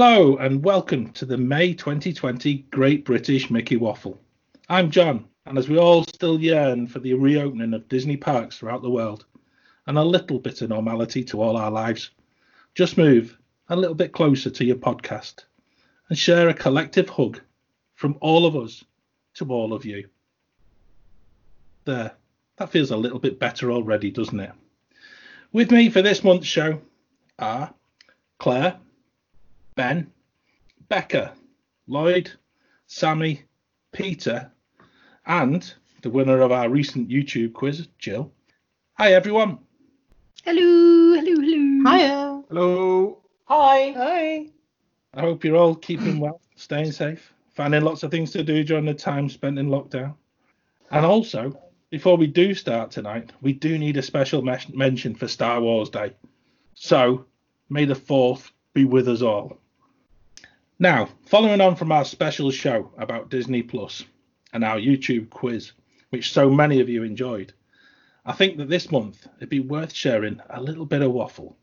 Hello and welcome to the May 2020 Great British Mickey Waffle. I'm John, and as we all still yearn for the reopening of Disney parks throughout the world and a little bit of normality to all our lives, just move a little bit closer to your podcast and share a collective hug from all of us to all of you. There, that feels a little bit better already, doesn't it? With me for this month's show are Claire, Ben, Becca, Lloyd, Sammy, Peter, and the winner of our recent YouTube quiz, Jill. Hi, everyone. Hello, hello, hello. Hiya. Hello. Hi. Hi. I hope you're all keeping well, staying safe, finding lots of things to do during the time spent in lockdown. And also, before we do start tonight, we do need a special mes- mention for Star Wars Day. So, may the 4th be with us all. Now, following on from our special show about Disney Plus and our YouTube quiz, which so many of you enjoyed, I think that this month it'd be worth sharing a little bit of waffle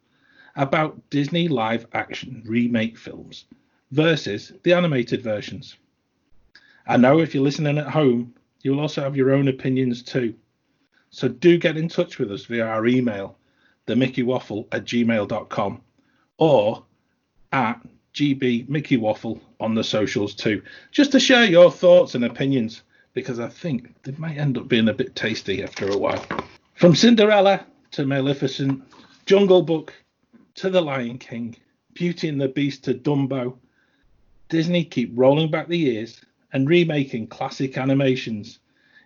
about Disney live action remake films versus the animated versions. I know if you're listening at home, you'll also have your own opinions too. So do get in touch with us via our email, themickeywaffle at gmail.com or at GB Mickey Waffle on the socials too, just to share your thoughts and opinions because I think they might end up being a bit tasty after a while. From Cinderella to Maleficent, Jungle Book to The Lion King, Beauty and the Beast to Dumbo, Disney keep rolling back the years and remaking classic animations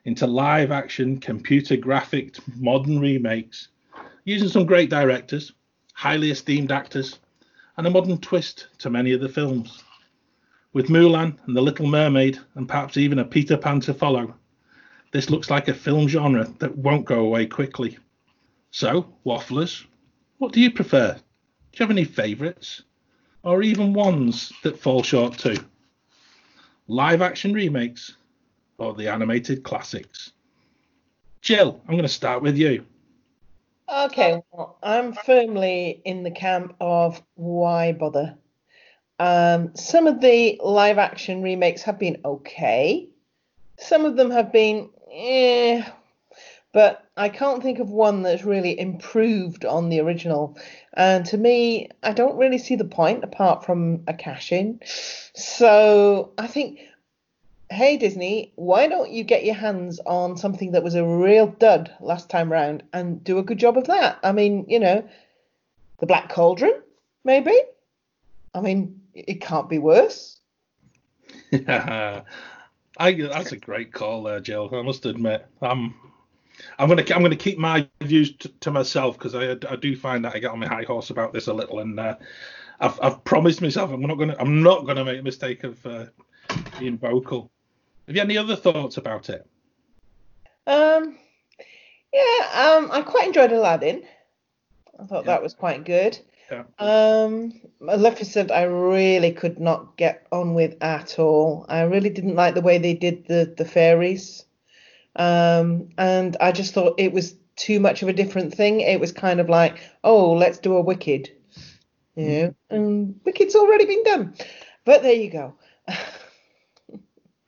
into live action, computer graphic, modern remakes, using some great directors, highly esteemed actors, and a modern twist to many of the films. With Mulan and The Little Mermaid, and perhaps even a Peter Pan to follow, this looks like a film genre that won't go away quickly. So, wafflers, what do you prefer? Do you have any favourites? Or even ones that fall short too? Live action remakes or the animated classics? Jill, I'm going to start with you. Okay, well, I'm firmly in the camp of why bother. Um, some of the live action remakes have been okay. Some of them have been, eh, but I can't think of one that's really improved on the original. And to me, I don't really see the point apart from a cash in. So I think, hey, Disney, why don't you get your hands on something that was a real dud last time round and do a good job of that? I mean, you know, The Black Cauldron, maybe? I mean, it can't be worse. I, that's a great call there, Jill. I must admit, I'm I'm gonna I'm gonna keep my views t- to myself because I I do find that I get on my high horse about this a little, and uh, I've I've promised myself I'm not gonna I'm not gonna make a mistake of uh, being vocal. Have you any other thoughts about it? Um, yeah, um, I quite enjoyed Aladdin. I thought Yeah. that was quite good. Yeah. Um, Maleficent, I really could not get on with at all. I really didn't like the way they did the the fairies, um, and I just thought it was too much of a different thing. It was kind of like, oh, let's do a Wicked, you know, and Wicked's already been done. But there you go.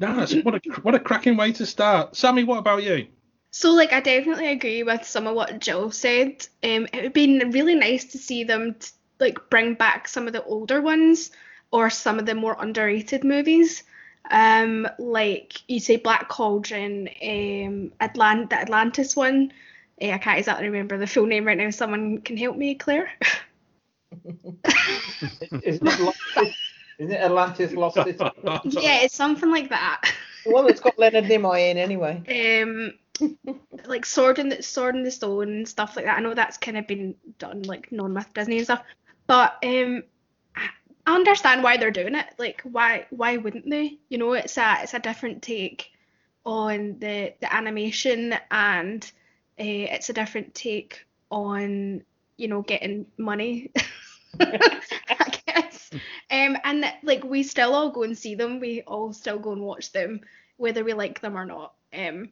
No, that's, what a what a cracking way to start. Sammy, what about you? So, like, I definitely agree with some of what Jill said. Um, it would be really nice to see them t- like bring back some of the older ones or some of the more underrated movies. Um, like you say, Black Cauldron, um, Atlant- the Atlantis one. Eh, I can't exactly remember the full name right now. Someone can help me, Claire. Isn't it, Lost, isn't it Atlantis Lost City? yeah, it's something like that. well, one that's got Leonard Nimoy in anyway. um like sword in the sword in the stone and stuff like that. I know that's kind of been done like non with Disney and stuff, but um I understand why they're doing it. Like why why wouldn't they? You know, it's a it's a different take on the the animation and uh, it's a different take on you know getting money. Guess. Um, and like we still all go and see them. We all still go and watch them, whether we like them or not. Um,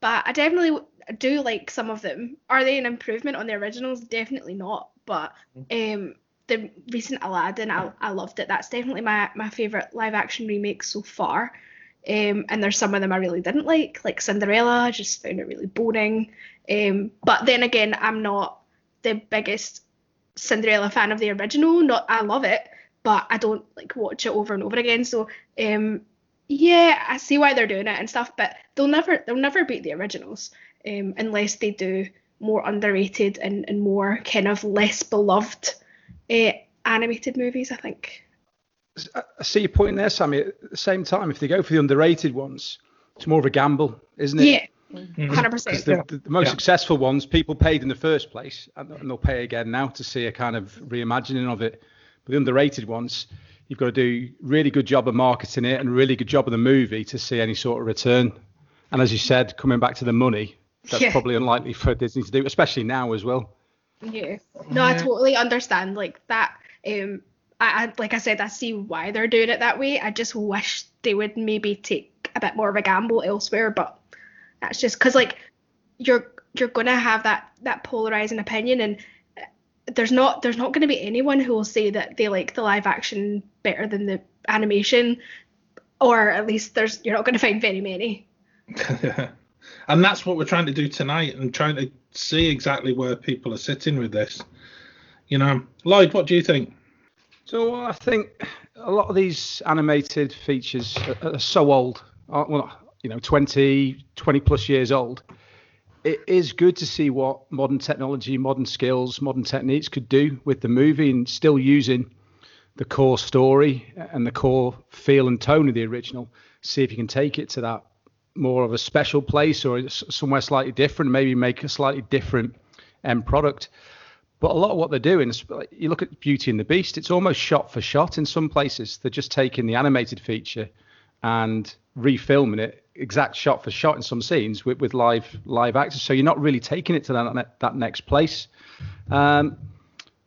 but I definitely do like some of them. Are they an improvement on the originals? Definitely not. But um, the recent Aladdin, I, I loved it. That's definitely my my favorite live action remake so far. Um, and there's some of them I really didn't like, like Cinderella. I just found it really boring. Um, but then again, I'm not the biggest Cinderella fan of the original. Not I love it, but I don't like watch it over and over again. So um, yeah, I see why they're doing it and stuff, but they'll never they'll never beat the originals um, unless they do more underrated and, and more kind of less beloved uh, animated movies. I think. I see your point there, Sammy. At the same time, if they go for the underrated ones, it's more of a gamble, isn't it? Yeah. Mhm. Hundred Because percent. the, the, the most Yeah. successful ones, people paid in the first place, and, and they'll pay again now to see a kind of reimagining of it. But the underrated ones, you've got to do really good job of marketing it and a really good job of the movie to see any sort of return. And as you said, coming back to the money, that's Yeah. probably unlikely for Disney to do, especially now as well. Yeah. No, I totally understand like that. Um, I, I like I said, I see why they're doing it that way. I just wish they would maybe take a bit more of a gamble elsewhere, but that's just because like you're you're gonna have that that polarizing opinion, and uh, there's not there's not gonna be anyone who will say that they like the live action better than the animation, or at least there's you're not gonna find very many. and that's what we're trying to do tonight and trying to see exactly where people are sitting with this. You know, Lloyd, what do you think? So I think a lot of these animated features are, are so old, well, you know, 20, 20 plus years old. It is good to see what modern technology, modern skills, modern techniques could do with the movie and still using the core story and the core feel and tone of the original. See if you can take it to that more of a special place or somewhere slightly different, maybe make a slightly different end product. But a lot of what they're doing, is- you look at Beauty and the Beast, it's almost shot for shot in some places. They're just taking the animated feature and refilming it exact shot for shot in some scenes with, with live live actors. So you're not really taking it to that that next place. Um,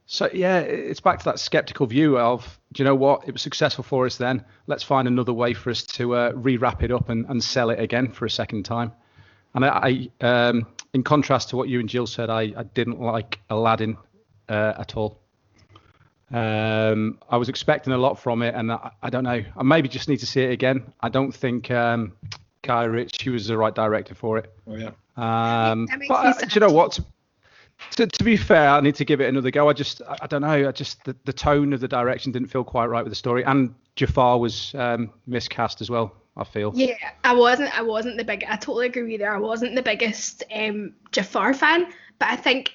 so yeah, it's back to that skeptical view of, do you know what? It was successful for us then. Let's find another way for us to uh, re-wrap it up and, and sell it again for a second time. And I, I um, in contrast to what you and Jill said, I, I didn't like Aladdin uh, at all. Um, I was expecting a lot from it, and I, I don't know. I maybe just need to see it again. I don't think um, Guy Ritchie was the right director for it. Oh yeah. Um, That makes but uh, do you know what? To, to, to be fair, I need to give it another go. I just, I, I don't know. I just the, the tone of the direction didn't feel quite right with the story, and Jafar was um, miscast as well. I feel. Yeah, I wasn't. I wasn't the big. I totally agree with you there. I wasn't the biggest um, Jafar fan, but I think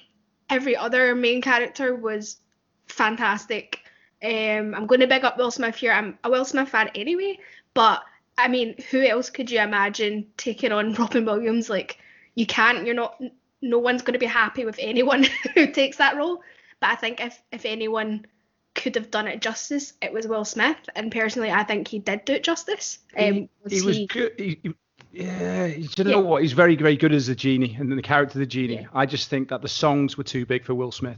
every other main character was fantastic. Um, I'm going to big up Will Smith here. I'm a Will Smith fan anyway, but I mean, who else could you imagine taking on Robin Williams? Like, you can't. You're not. No one's going to be happy with anyone who takes that role. But I think if if anyone could have done it justice, it was Will Smith. And personally, I think he did do it justice. Um, he was he- good. He, he- yeah, you Yeah. know what? He's very, very good as the genie and the character of the genie. Yeah. I just think that the songs were too big for Will Smith.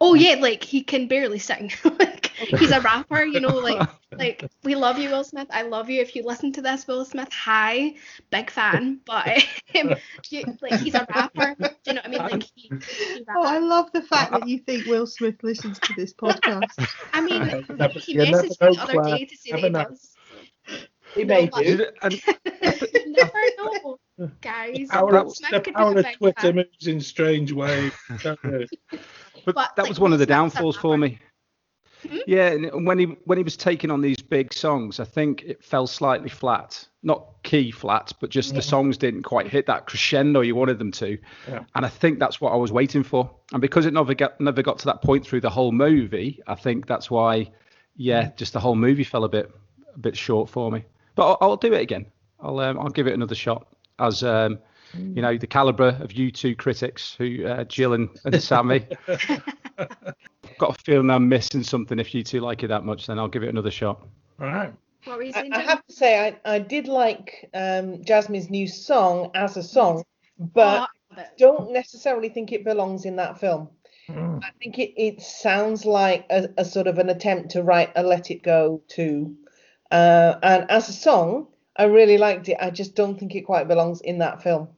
Oh yeah, like he can barely sing. like he's a rapper, you know. Like like we love you, Will Smith. I love you. If you listen to this, Will Smith, hi, big fan. But um, you, like he's a rapper. Do you know what I mean? Like he, he Oh, I love the fact that you think Will Smith listens to this podcast. I mean, Never- he you never messaged me the other Claire. day to say Never that know. he does. He No, may but- do. Never know, guys. Power Will of, Smith the be power a of Twitter fan. moves in strange ways. but, But, that like, was one of the Will Smith's a downfalls for me. Hmm? Yeah, and when he when he was taking on these big songs, I think it fell slightly flat. Not key flat, but just the songs didn't quite hit that crescendo you wanted them to. Yeah. And I think that's what I was waiting for. And because it never got never got to that point through the whole movie, I think that's why, yeah, just the whole movie fell a bit a bit short for me. But I'll, I'll do it again. I'll um, I'll give it another shot as um, you know the caliber of you two critics who uh, Jill and, and Sammy. Got a feeling I'm missing something. If you two like it that much, then I'll give it another shot. All right. What were you I, saying? I Jim? have to say, I, I did like um, Jasmine's new song as a song, but Oh, I don't necessarily think it belongs in that film. Mm. I think it, it sounds like a, a sort of an attempt to write a Let It Go too. Uh, and as a song, I really liked it. I just don't think it quite belongs in that film.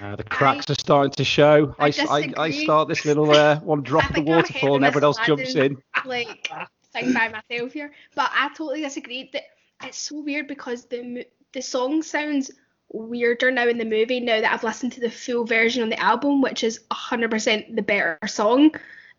Uh, the cracks are starting to show. I I, I, I start this little uh, one drop I of the waterfall and everyone else jumps in. like sing by myself here. But I totally disagree. That it's so weird because the the song sounds weirder now in the movie now that I've listened to the full version on the album, which is 100% the better song,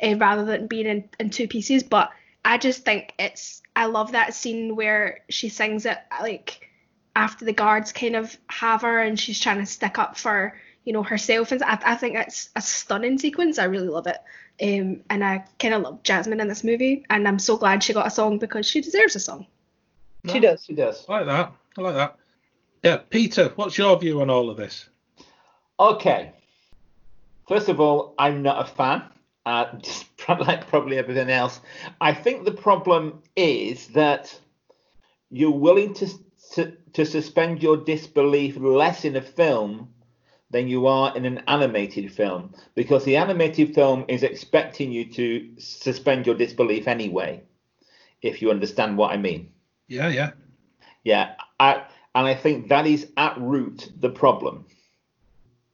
uh, rather than being in, in two pieces. But I just think it's I love that scene where she sings it like after the guards kind of have her and she's trying to stick up for you know herself and I, I think it's a stunning sequence I really love it um, and I kind of love Jasmine in this movie and I'm so glad she got a song because she deserves a song She does. She does. I like that. I like that. Yeah, Peter, what's your view on all of this? Okay. First of all, I'm not a fan. Uh, just like probably everything else. I think the problem is that you're willing to, to to suspend your disbelief less in a film than you are in an animated film because the animated film is expecting you to suspend your disbelief anyway if you understand what i mean Yeah, yeah. yeah, I, and I think that is at root the problem.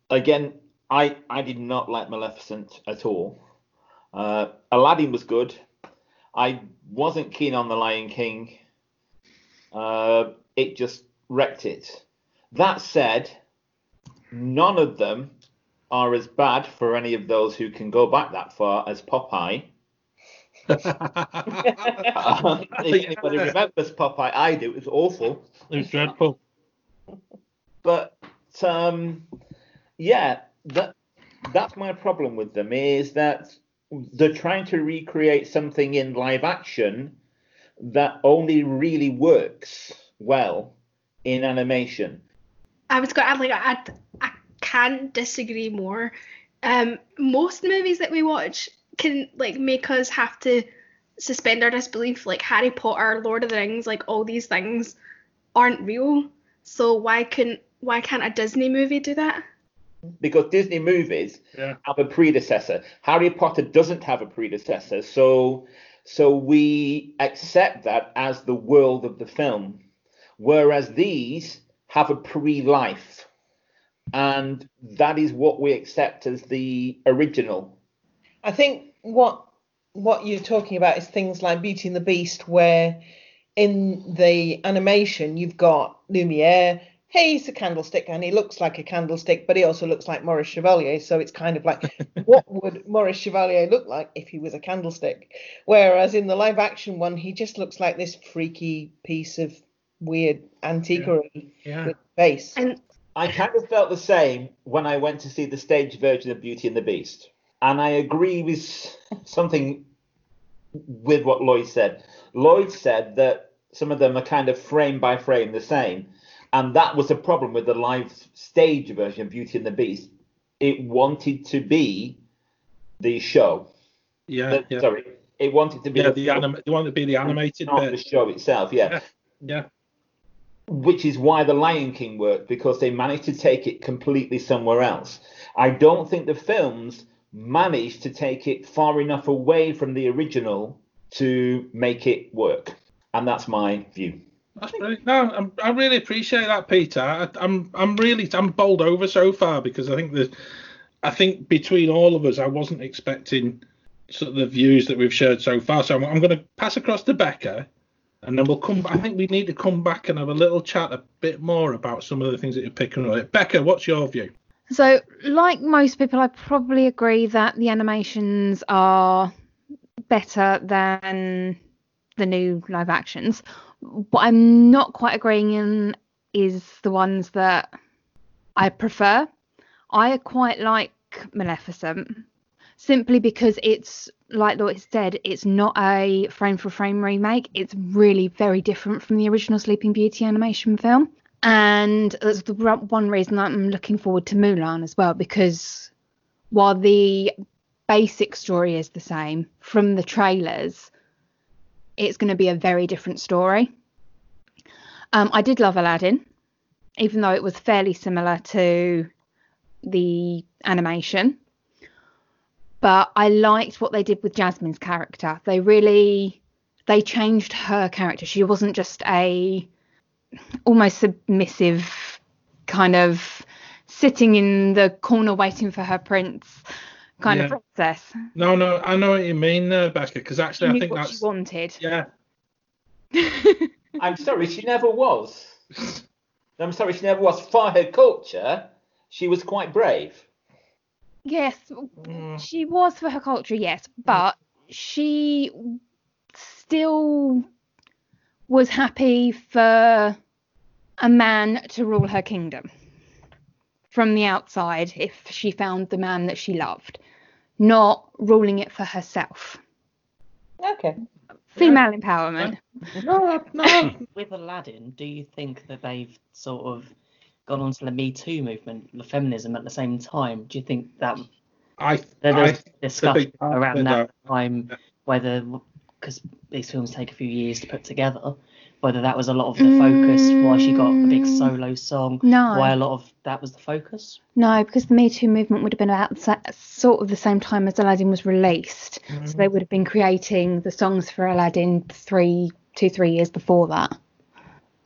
Again, I I did not like Maleficent at all. Uh, Aladdin was good. I wasn't keen on The Lion King. Uh, it just wrecked it. That said, none of them are as bad for any of those who can go back that far as Popeye. Uh, if anybody remembers Popeye, I do. It was awful. It was dreadful. but um, yeah, that that's my problem with them is that they're trying to recreate something in live action that only really works well in animation. I was going to add, like I, I can't disagree more. Um, most movies that we watch can like make us have to suspend our disbelief. Like Harry Potter, Lord of the Rings, like all these things aren't real. So why couldn't why can't a Disney movie do that? Because Disney movies Yeah. have a predecessor. Harry Potter doesn't have a predecessor, so so we accept that as the world of the film. Whereas these have a pre-life. And that is what we accept as the original. I think what what you're talking about is things like Beauty and the Beast, where in the animation you've got Lumiere. He's a candlestick, and he looks like a candlestick, but he also looks like Maurice Chevalier. So it's kind of like, what would Maurice Chevalier look like if he was a candlestick? Whereas in the live action one, he just looks like this freaky piece of weird antiquery Yeah. with face. And I kind of felt the same when I went to see the stage version of Beauty and the Beast. And I agree with something with what Lloyd said. Lloyd said that some of them are kind of frame by frame the same. And that was a problem with the live stage version of Beauty and the Beast. It wanted to be the show. Yeah, The- yeah. Sorry, it wanted to be Yeah, the, the anim- you want to be the animated not the show itself. Yeah. Yeah. Which is why the Lion King worked because they managed to take it completely somewhere else. I don't think the films managed to take it far enough away from the original to make it work, and that's my view. That's. No, I'm, I really appreciate that, Peter. I, I'm I'm really I'm bowled over so far because I think that I think between all of us, I wasn't expecting sort of the views that we've shared so far. So I'm, I'm going to pass across to Becca, and then we'll come. I think we need to come back and have a little chat a bit more about some of the things that you're picking up. Becca, what's your view? So, like most people, I probably agree that the animations are better than the new live actions. What I'm not quite agreeing in is the ones that I prefer. I quite like Maleficent simply because it's like Lloyd said, it's not a frame for frame remake. It's really very different from the original Sleeping Beauty animation film. And that's the one reason I'm looking forward to Mulan as well, because while the basic story is the same from the trailers, it's going to be a very different story. Um, I did love Aladdin, even though it was fairly similar to the animation. But I liked what they did with Jasmine's character. They really they changed her character. She wasn't just a almost submissive kind of sitting in the corner waiting for her prince kind of Yeah. process. No, no, I know what you mean, uh, Becca, because She actually I think what that's she wanted. yeah. I'm sorry, she never was. I'm sorry, she never was. For her culture, she was quite brave. Yes, Mm. she was for her culture, yes, but she still was happy for a man to rule her kingdom from the outside if she found the man that she loved, not ruling it for herself. Okay. Female empowerment. No, no. With Aladdin, do you think that they've sort of gone on to the Me Too movement, the feminism at the same time? Do you think that I, there I was discussion big around it, that though. time whether, because these films take a few years to put together, whether that was a lot of the focus, why she got a big Mm. solo song, No. why a lot of that was the focus? No, because the Me Too movement would have been about sort of the same time as Aladdin was released. So they would have been creating the songs for Aladdin three, two, three years before that.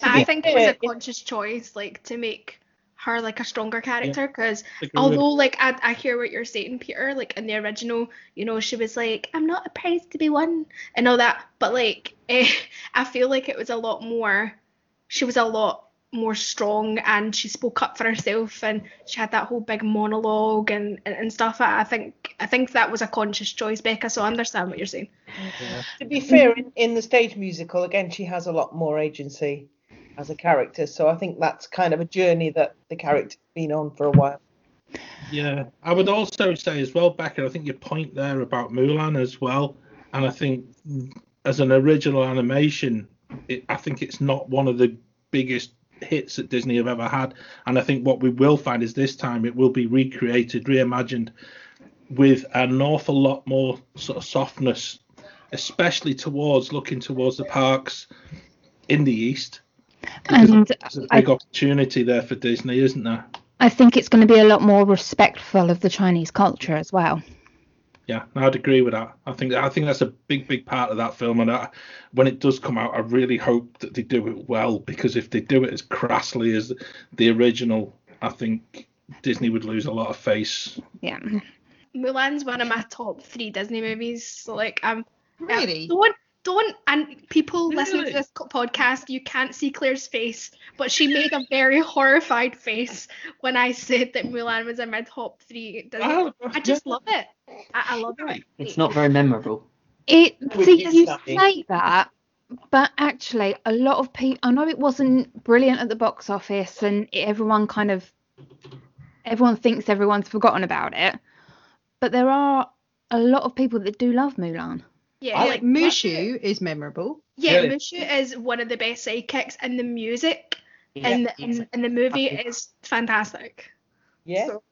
I be think it was a conscious choice, like to make her like a stronger character. Because agree with- although like I, I hear what you're saying, Peter, like in the original, you know, she was like, I'm not a prize to be won and all that. But like, eh, I feel like it was a lot more. She was a lot more strong, and she spoke up for herself, and she had that whole big monologue and and, and stuff. I, I think I think that was a conscious choice, Becca. So I understand what you're saying. To be fair, in, in the stage musical, again, she has a lot more agency as a character. So I think that's kind of a journey that the character's been on for a while. Yeah, I would also say as well, Becca. I think your point there about Mulan as well, and I think as an original animation, it, I think it's not one of the biggest hits that Disney have ever had. And I think what we will find is this time it will be recreated, reimagined, with an awful lot more sort of softness, especially towards looking towards the parks in the east. Because And there's a big opportunity there for Disney, isn't there? I think it's going to be a lot more respectful of the Chinese culture as well. Yeah, I'd agree with that. I think I think that's a big, big part of that film. And I, when it does come out, I really hope that they do it well because if they do it as crassly as the original, I think Disney would lose a lot of face. Yeah. Mulan's one of my top three Disney movies. So like I'm Really? Don't don't and people listening to this podcast, you can't see Claire's face, but she made a very horrified face when I said that Mulan was in my top three. Disney. Oh, I just love it. I, I love it. It's not very memorable. It With see you, you say that, but actually a lot of people. I know it wasn't brilliant at the box office, and everyone kind of everyone thinks everyone's forgotten about it, but there are a lot of people that do love Mulan. Yeah, Yeah, like Mushu is memorable. Yeah, Really? Mushu is one of the best sidekicks, and the music Yeah, in, the, it's- in, in the movie is fantastic. Yeah. So,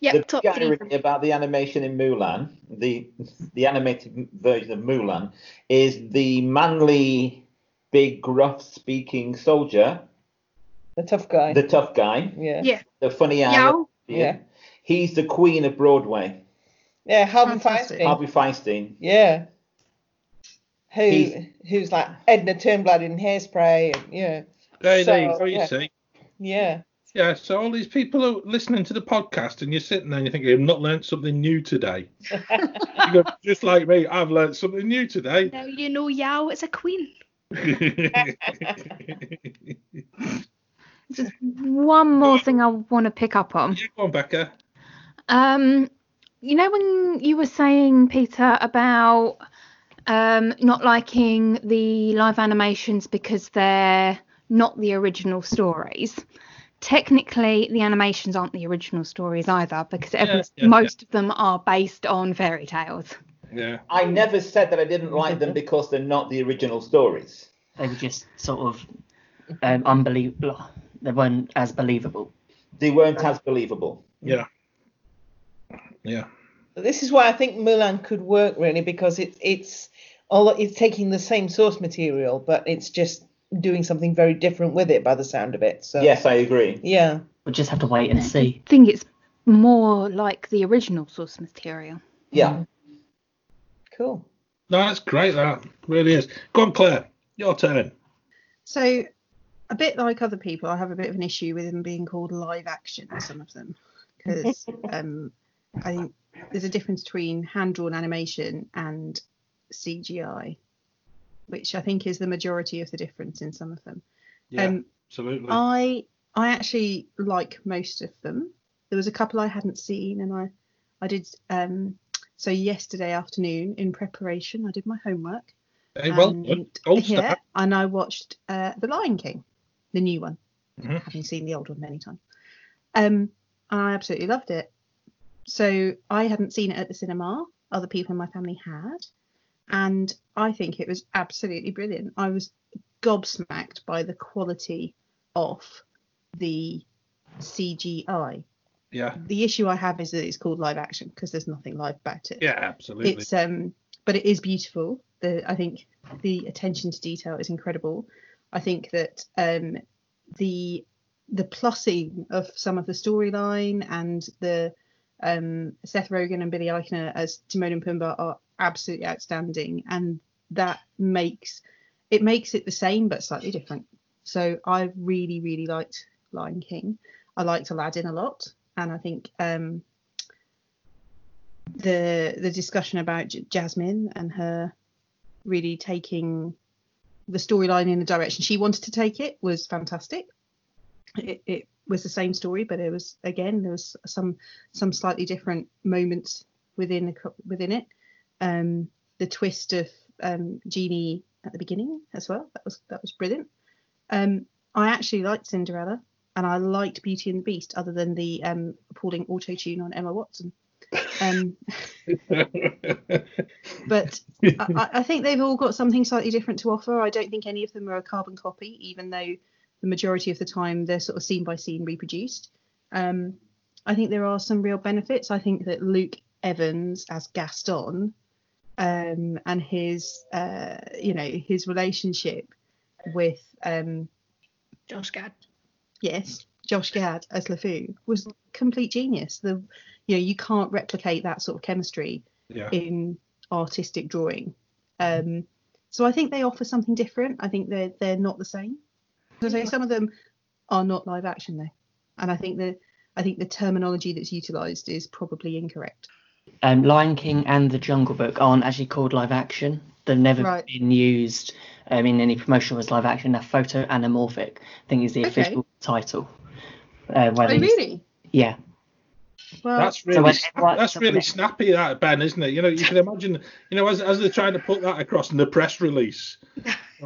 yeah, the top three. about the animation in Mulan, the the animated version of Mulan, is the manly, big, gruff-speaking soldier, The tough guy. the tough guy, yeah. Yeah. the funny eye. Yao. Yeah. He's the queen of Broadway, Yeah, Harvey Fantastic. Fierstein. Harvey Fierstein. Yeah. Who He's- who's like Edna Turnblad in Hairspray and yeah. There, there you go, you yeah. see. Yeah. Yeah, so all these people are listening to the podcast and you're sitting there and you're thinking, I've not learnt something new today. you go, just like me, I've learnt something new today. Now you know Yao is a queen. Just one more thing I want to pick up on. Yeah, go on, Becca. Um, you know when you were saying Peter about um not liking the live animations because they're not the original stories. Technically, the animations aren't the original stories either because every, Yeah, yeah, most of them are based on fairy tales. Yeah. I never said that I didn't like them because they're not the original stories. They were just sort of um, unbelievable. They weren't as believable. They weren't as believable. Yeah. Yeah. This is why I think Mulan could work really because it's it's although it's taking the same source material, but it's just doing something very different with it by the sound of it. So Yes, I agree. Yeah. We'll just have to wait and see. I think it's more like the original source material. Yeah. Cool. No, that's great. That really is. Go on, Claire. Your turn. So, a bit like other people, I have a bit of an issue with them being called live action, some of them, because um, I think there's a difference between hand drawn animation and CGI, which I think is the majority of the difference in some of them. Yeah, Um, absolutely. I I actually like most of them. There was a couple I hadn't seen, and I I did um so yesterday afternoon in preparation I did my homework. hey, well and, yeah, and I watched uh, The Lion King, the new one, Mhm. having seen the old one many times. Um, and I absolutely loved it. So I hadn't seen it at the cinema. Other people in my family had, and I think it was absolutely brilliant. I was gobsmacked by the quality of the CGI. Yeah, The issue I have is that it's called live action because there's nothing live about it yeah, absolutely. it's um but it is beautiful the i think the attention to detail is incredible i think that um the the plussing of some of the storyline and the um seth rogen and billy eichner as timon and pumbaa are absolutely outstanding and that makes it makes it the same but slightly different so i really really liked lion king i liked aladdin a lot and i think um the the discussion about J- Jasmine and her really taking the storyline in the direction she wanted to take it was fantastic. It, it was the same story, but it was again there was some some slightly different moments within the, within it. Um, the twist of um, Genie at the beginning as well that was that was brilliant. Um, I actually liked Cinderella and I liked Beauty and the Beast, other than the um, appalling auto tune on Emma Watson. Um, but I, I- I think they've all got something slightly different to offer. I don't think any of them are a carbon copy, even though the majority of the time they're sort of scene by scene reproduced. Um, I think there are some real benefits. I think that Luke Evans as Gaston um, and his, uh, you know, his relationship with, um, Josh Gad. yes, Josh Gad as LeFou was complete genius. The, you know, you can't replicate that sort of chemistry yeah, in artistic drawing. Um, so I think they offer something different. I think they're they're not the same. As I say, some of them are not live action though, and I think the I think the terminology that's utilised is probably incorrect. Um, Lion King and The Jungle Book aren't actually called live action. They've never Right. been used um, in any promotional as live action. They're photo anamorphic. I think is the Okay. official title. Uh, where Oh they use- really? Yeah. Well, that's really when snap- everyone- that's really when- snappy, that Ben, isn't it? You know, you can imagine, you know, as, as they're trying to put that across in the press release,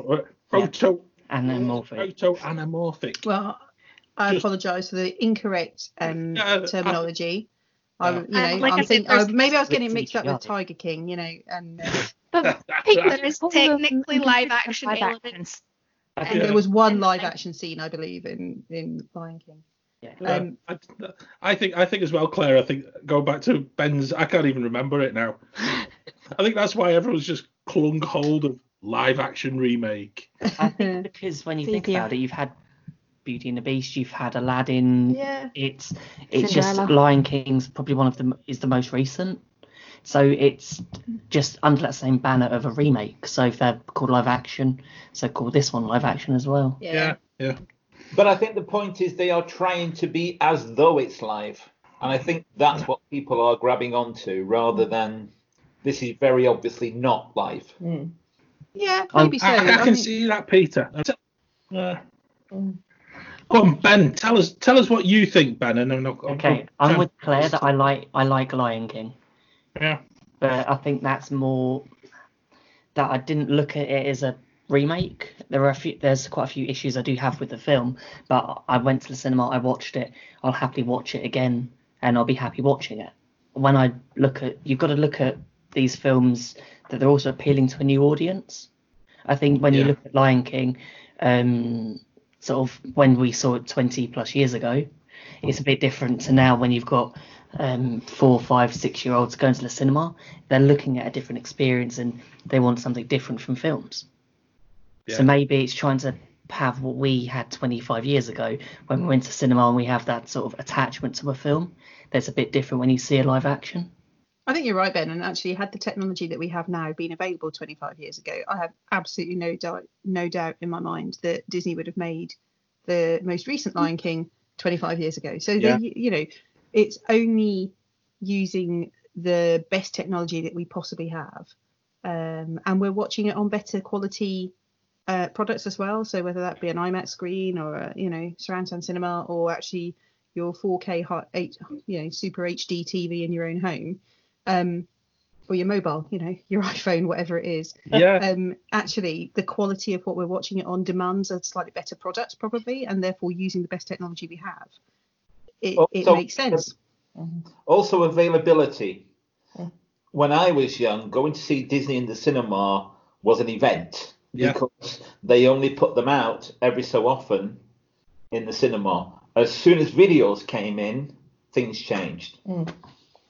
photo Anamorphic. photo anamorphic. well, I Just- apologise for the incorrect um, Yeah, I- terminology. I, Yeah. you know, And like I I'm said, think, there's- I, maybe I was getting it mixed up with Tiger King, you know, and uh, But There is All of them technically live action live elements. I And think there was one live action scene, I believe, in in Lion King. yeah. Yeah, Um, I, I think I think as well, Claire. I think go back to Ben's. I can't even remember it now. I think that's why everyone's just clung hold of live action remake. I think because when you think about it, you've had Beauty and the Beast, you've had Aladdin. Yeah. It's it's just Lion King's probably one of them is the most recent. So it's just under that same banner of a remake. So if they're called live action, so call this one live action as well. Yeah, yeah. But I think the point is they are trying to be as though it's live. And I think that's what people are grabbing onto rather than this is very obviously not live. Mm. Yeah, Um, maybe so. I, I I can see that, Peter. Uh, go on, Ben. Tell us tell us what you think, Ben. And then I'll, I'll- Okay, I'm with Claire that I like I like Lion King, Yeah, but I think that's more that I didn't look at it as a remake. There are a few, there's quite a few issues I do have with the film, but I went to the cinema, I watched it, I'll happily watch it again, and I'll be happy watching it. When I look at, you've got to look at these films that they're also appealing to a new audience. I think when you look at Lion King, um, sort of when we saw it 20 plus years ago, it's a bit different to now when you've got um, four, five, six year olds going to the cinema. They're looking at a different experience and they want something different from films. Yeah. So maybe it's trying to have what we had 25 years ago when we went to cinema and we have that sort of attachment to a film. That's a bit different when you see a live action. I think you're right, Ben. And actually, had the technology that we have now been available 25 years ago, I have absolutely no doubt, no doubt in my mind that Disney would have made the most recent Lion King 25 years ago. So Yeah. they, you know, it's only using the best technology that we possibly have, um, and we're watching it on better quality uh, products as well. So whether that be an IMAX screen or a, you know surround sound cinema or actually your 4K hot, eight, you know super HD TV in your own home, um, or your mobile, you know your iPhone, whatever it is. Yeah. Um, actually, the quality of what we're watching it on demands a slightly better product probably, and therefore using the best technology we have. It, it makes sense. Also, availability. Mm. When I was young, going to see Disney in the cinema was an event Yeah. because they only put them out every so often in the cinema. As soon as videos came in, things changed. Mm.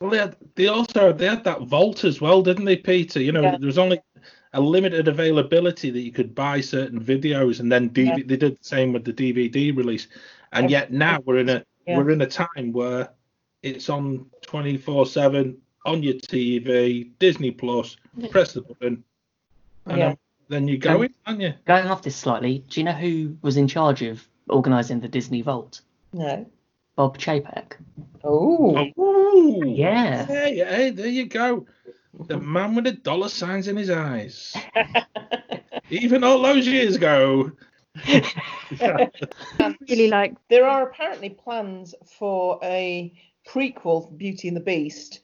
Well, they, had, they also they had that vault as well, didn't they, Peter? You know, Yeah. there was only a limited availability that you could buy certain videos, and then DV- they did the same with the DVD release. And yet now we're in a Yeah. we're in a time where it's on 24/7 on your TV, Disney Plus. Press the button, and Yeah. then you go Um, in, aren't you? Going off this slightly, do you know who was in charge of organising the Disney Vault? No. Bob Chapek. Oh. Oh, Yeah. Hey, hey, there you go. The man with the dollar signs in his eyes. Even all those years ago. Really like There are apparently plans for a prequel Beauty and the Beast,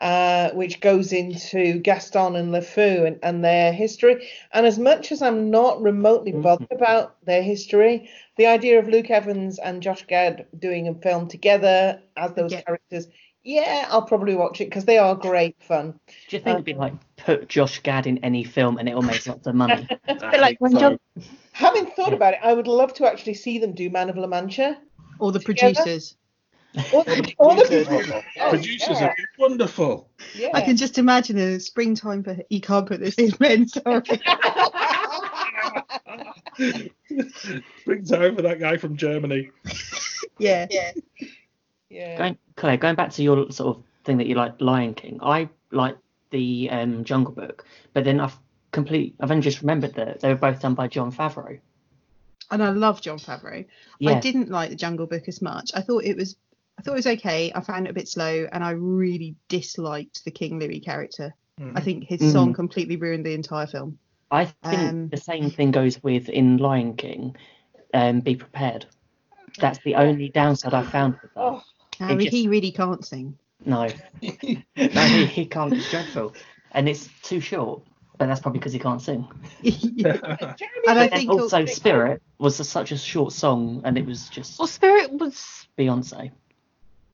uh, which goes into Gaston and LeFou and, and their history. And as much as I'm not remotely bothered about their history, the idea of Luke Evans and Josh Gad doing a film together as those Yeah. characters, yeah, I'll probably watch it because they are great fun. Do you think it'd be like put Josh Gad in any film and it'll make lots of money? a like when So- John Having thought about it, I would love to actually see them do Man of La Mancha. Or the Together? producers. Or the, or the Oh, producers yeah, are wonderful. yeah. I can just imagine a springtime for you can't put this in men. Sorry. Brings over that guy from Germany. yeah. yeah. Yeah. Going, Claire, going back to your sort of thing that you like, Lion King. I like the um, Jungle Book, but then I've complete. I've only just remembered that they were both done by Jon Favreau. And I love Jon Favreau. I didn't like the Jungle Book as much. I thought it was I thought it was okay. I found it a bit slow and I really disliked the King Louie character. I think his Mhm. song completely ruined the entire film. I think Um, the same thing goes with in Lion King. Um, be prepared. That's the only downside I found with that. Oh, just- he really can't sing. No, no, he, he can't. It's dreadful, and it's too short. But that's probably because he can't sing. and I And think also, Spirit was a, such a short song, and it was just Well, Spirit was. Beyonce.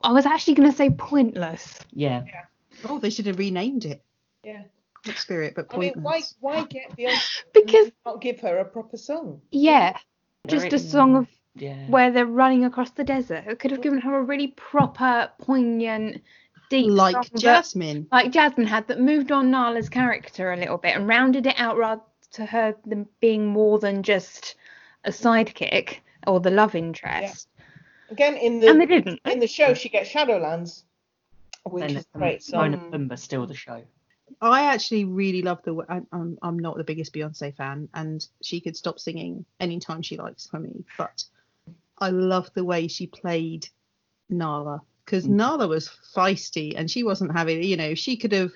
I was actually going to say pointless. Yeah, oh, they should have renamed it. yeah. Not Spirit, but I mean, Pointless. why why get the Because, and not give her a proper song? yeah, just a song of yeah. where they're running across the desert. It could have given her a really proper, poignant, deep like song that- Jasmine. like Jasmine had that moved on Nala's character a little bit and rounded it out rather to her than being more than just a sidekick or the love interest. Again, in And they the didn't. in the show, she gets Shadowlands, which And is a great Timon song. and Pumbaa still the show. I actually really love the. I, I'm I'm not the biggest Beyonce fan, and she could stop singing anytime she likes for me. But I love the way she played Nala because mm. Nala was feisty, and she wasn't having. You know, she could have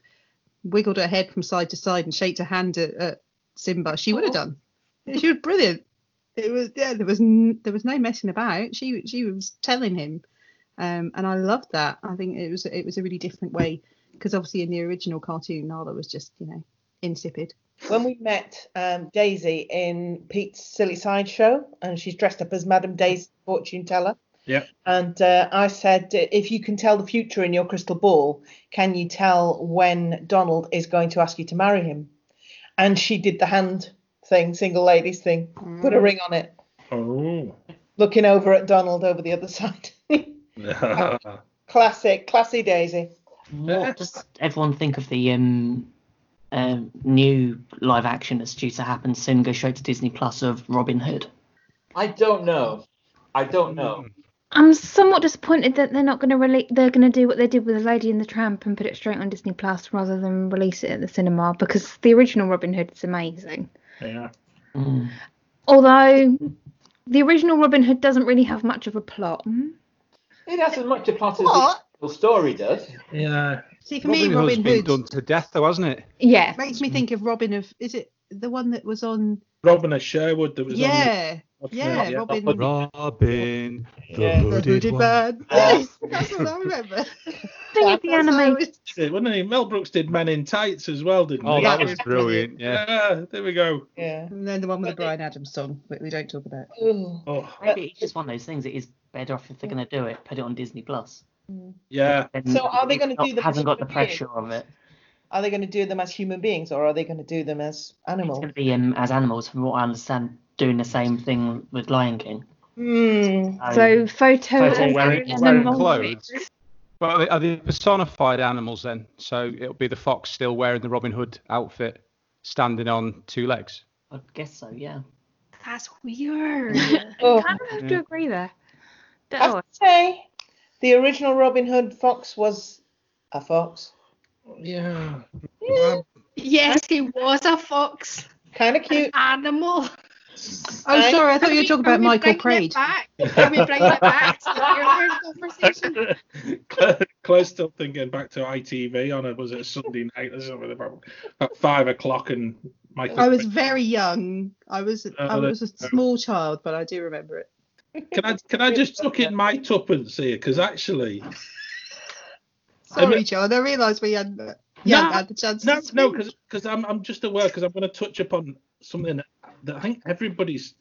wiggled her head from side to side and shaked her hand at, at Simba. She would have done. She was brilliant. It was yeah. There was n- there was no messing about. She she was telling him, um, and I loved that. I think it was it was a really different way because obviously in the original cartoon Nala was just you know insipid. When we met um, Daisy in Pete's Silly Side Show, and she's dressed up as Madame Daisy, fortune teller. Yeah. And uh, I said, if you can tell the future in your crystal ball, can you tell when Donald is going to ask you to marry him? And she did the hand thing, single ladies thing, put a ring on it, Oh. looking over at Donald over the other side. Classic, classy Daisy. What does everyone think of the um, um, new live action that's due to happen soon? Go straight to Disney Plus of Robin Hood. I don't know. I don't know. I'm somewhat disappointed that they're not going to release. They're going to do what they did with the Lady and the Tramp and put it straight on Disney Plus rather than release it at the cinema because the original Robin Hood is amazing. Yeah. Mm. Although the original Robin Hood doesn't really have much of a plot. It has as much a plot as What? it story does. Yeah. See, for Robin me, Hood's Robin been Hood done to death, though, hasn't it? Yeah. makes me think of Robin of. Is it the one that was on? Robin of Sherwood that was Yeah, on the, yeah, yeah. Robin. Robin, the Yeah. The hooded hooded one. man. Yes, that's what I remember. Thing is, the That's anime. was- Did, wasn't he? Mel Brooks did Men in Tights as well, didn't he? Oh, he? that Yeah. was brilliant. Yeah. Yeah, there we go. Yeah. And then the one with the Bryan Adams song, but we don't talk about. Ooh. Oh, Maybe it's just one of those things. It is better off if they're going to do it, put it on Disney Plus. yeah. Then So are they gonna do the Hasn't got the pressure of it. Are they going to do them as human beings or are they going to do them as It's animals? going to be um, as animals, from what I understand, doing the same thing with Lion King. Hmm. So photo, Photo wearing- and wearing then clothes. Well, are they, are they personified animals then? So it'll be the fox still wearing the Robin Hood outfit, standing on two legs. I guess so, yeah. That's weird. Oh, kind of have to Yeah. agree there. I Don't have know. to say, the original Robin Hood fox was a fox. Yeah. Yeah. yes, he was a fox. Kind of An cute. animal. Oh, Right. sorry, I thought you were we- talking can about we Michael bring it Praed. back? Can we bring it back to the earlier conversation? Claire's still thinking back to ITV on it. Was it a Sunday night or something? About, about five o'clock and Michael. I was very young. I was uh, I Oh, was a uh, small child, but I do remember it. Can I can I just tuck in my tuppence here? Because actually, Sorry, mean- John. I realised we hadn't uh, you hadn't No, had the chance. no, to no, because I'm I'm just aware because I'm going to touch upon something that I think everybody's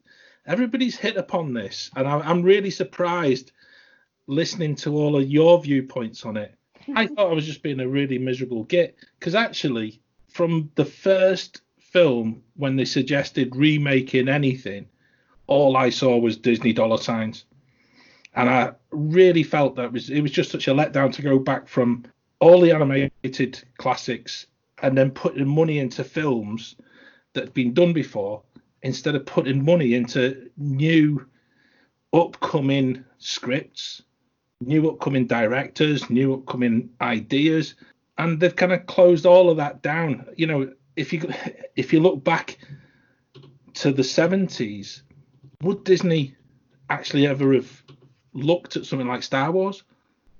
everybody's hit upon this, and I, I'm really surprised listening to all of your viewpoints on it. I thought I was just being a really miserable git because actually, from the first film when they suggested remaking anything, all I saw was Disney dollar signs, and I really felt that it was it was just such a letdown to go back from all the animated classics and then putting money into films that had been done before instead of putting money into new upcoming scripts new upcoming directors new upcoming ideas. And they've kind of closed all of that down. You know if you if you look back to the 70s would disney actually ever have looked at something like star wars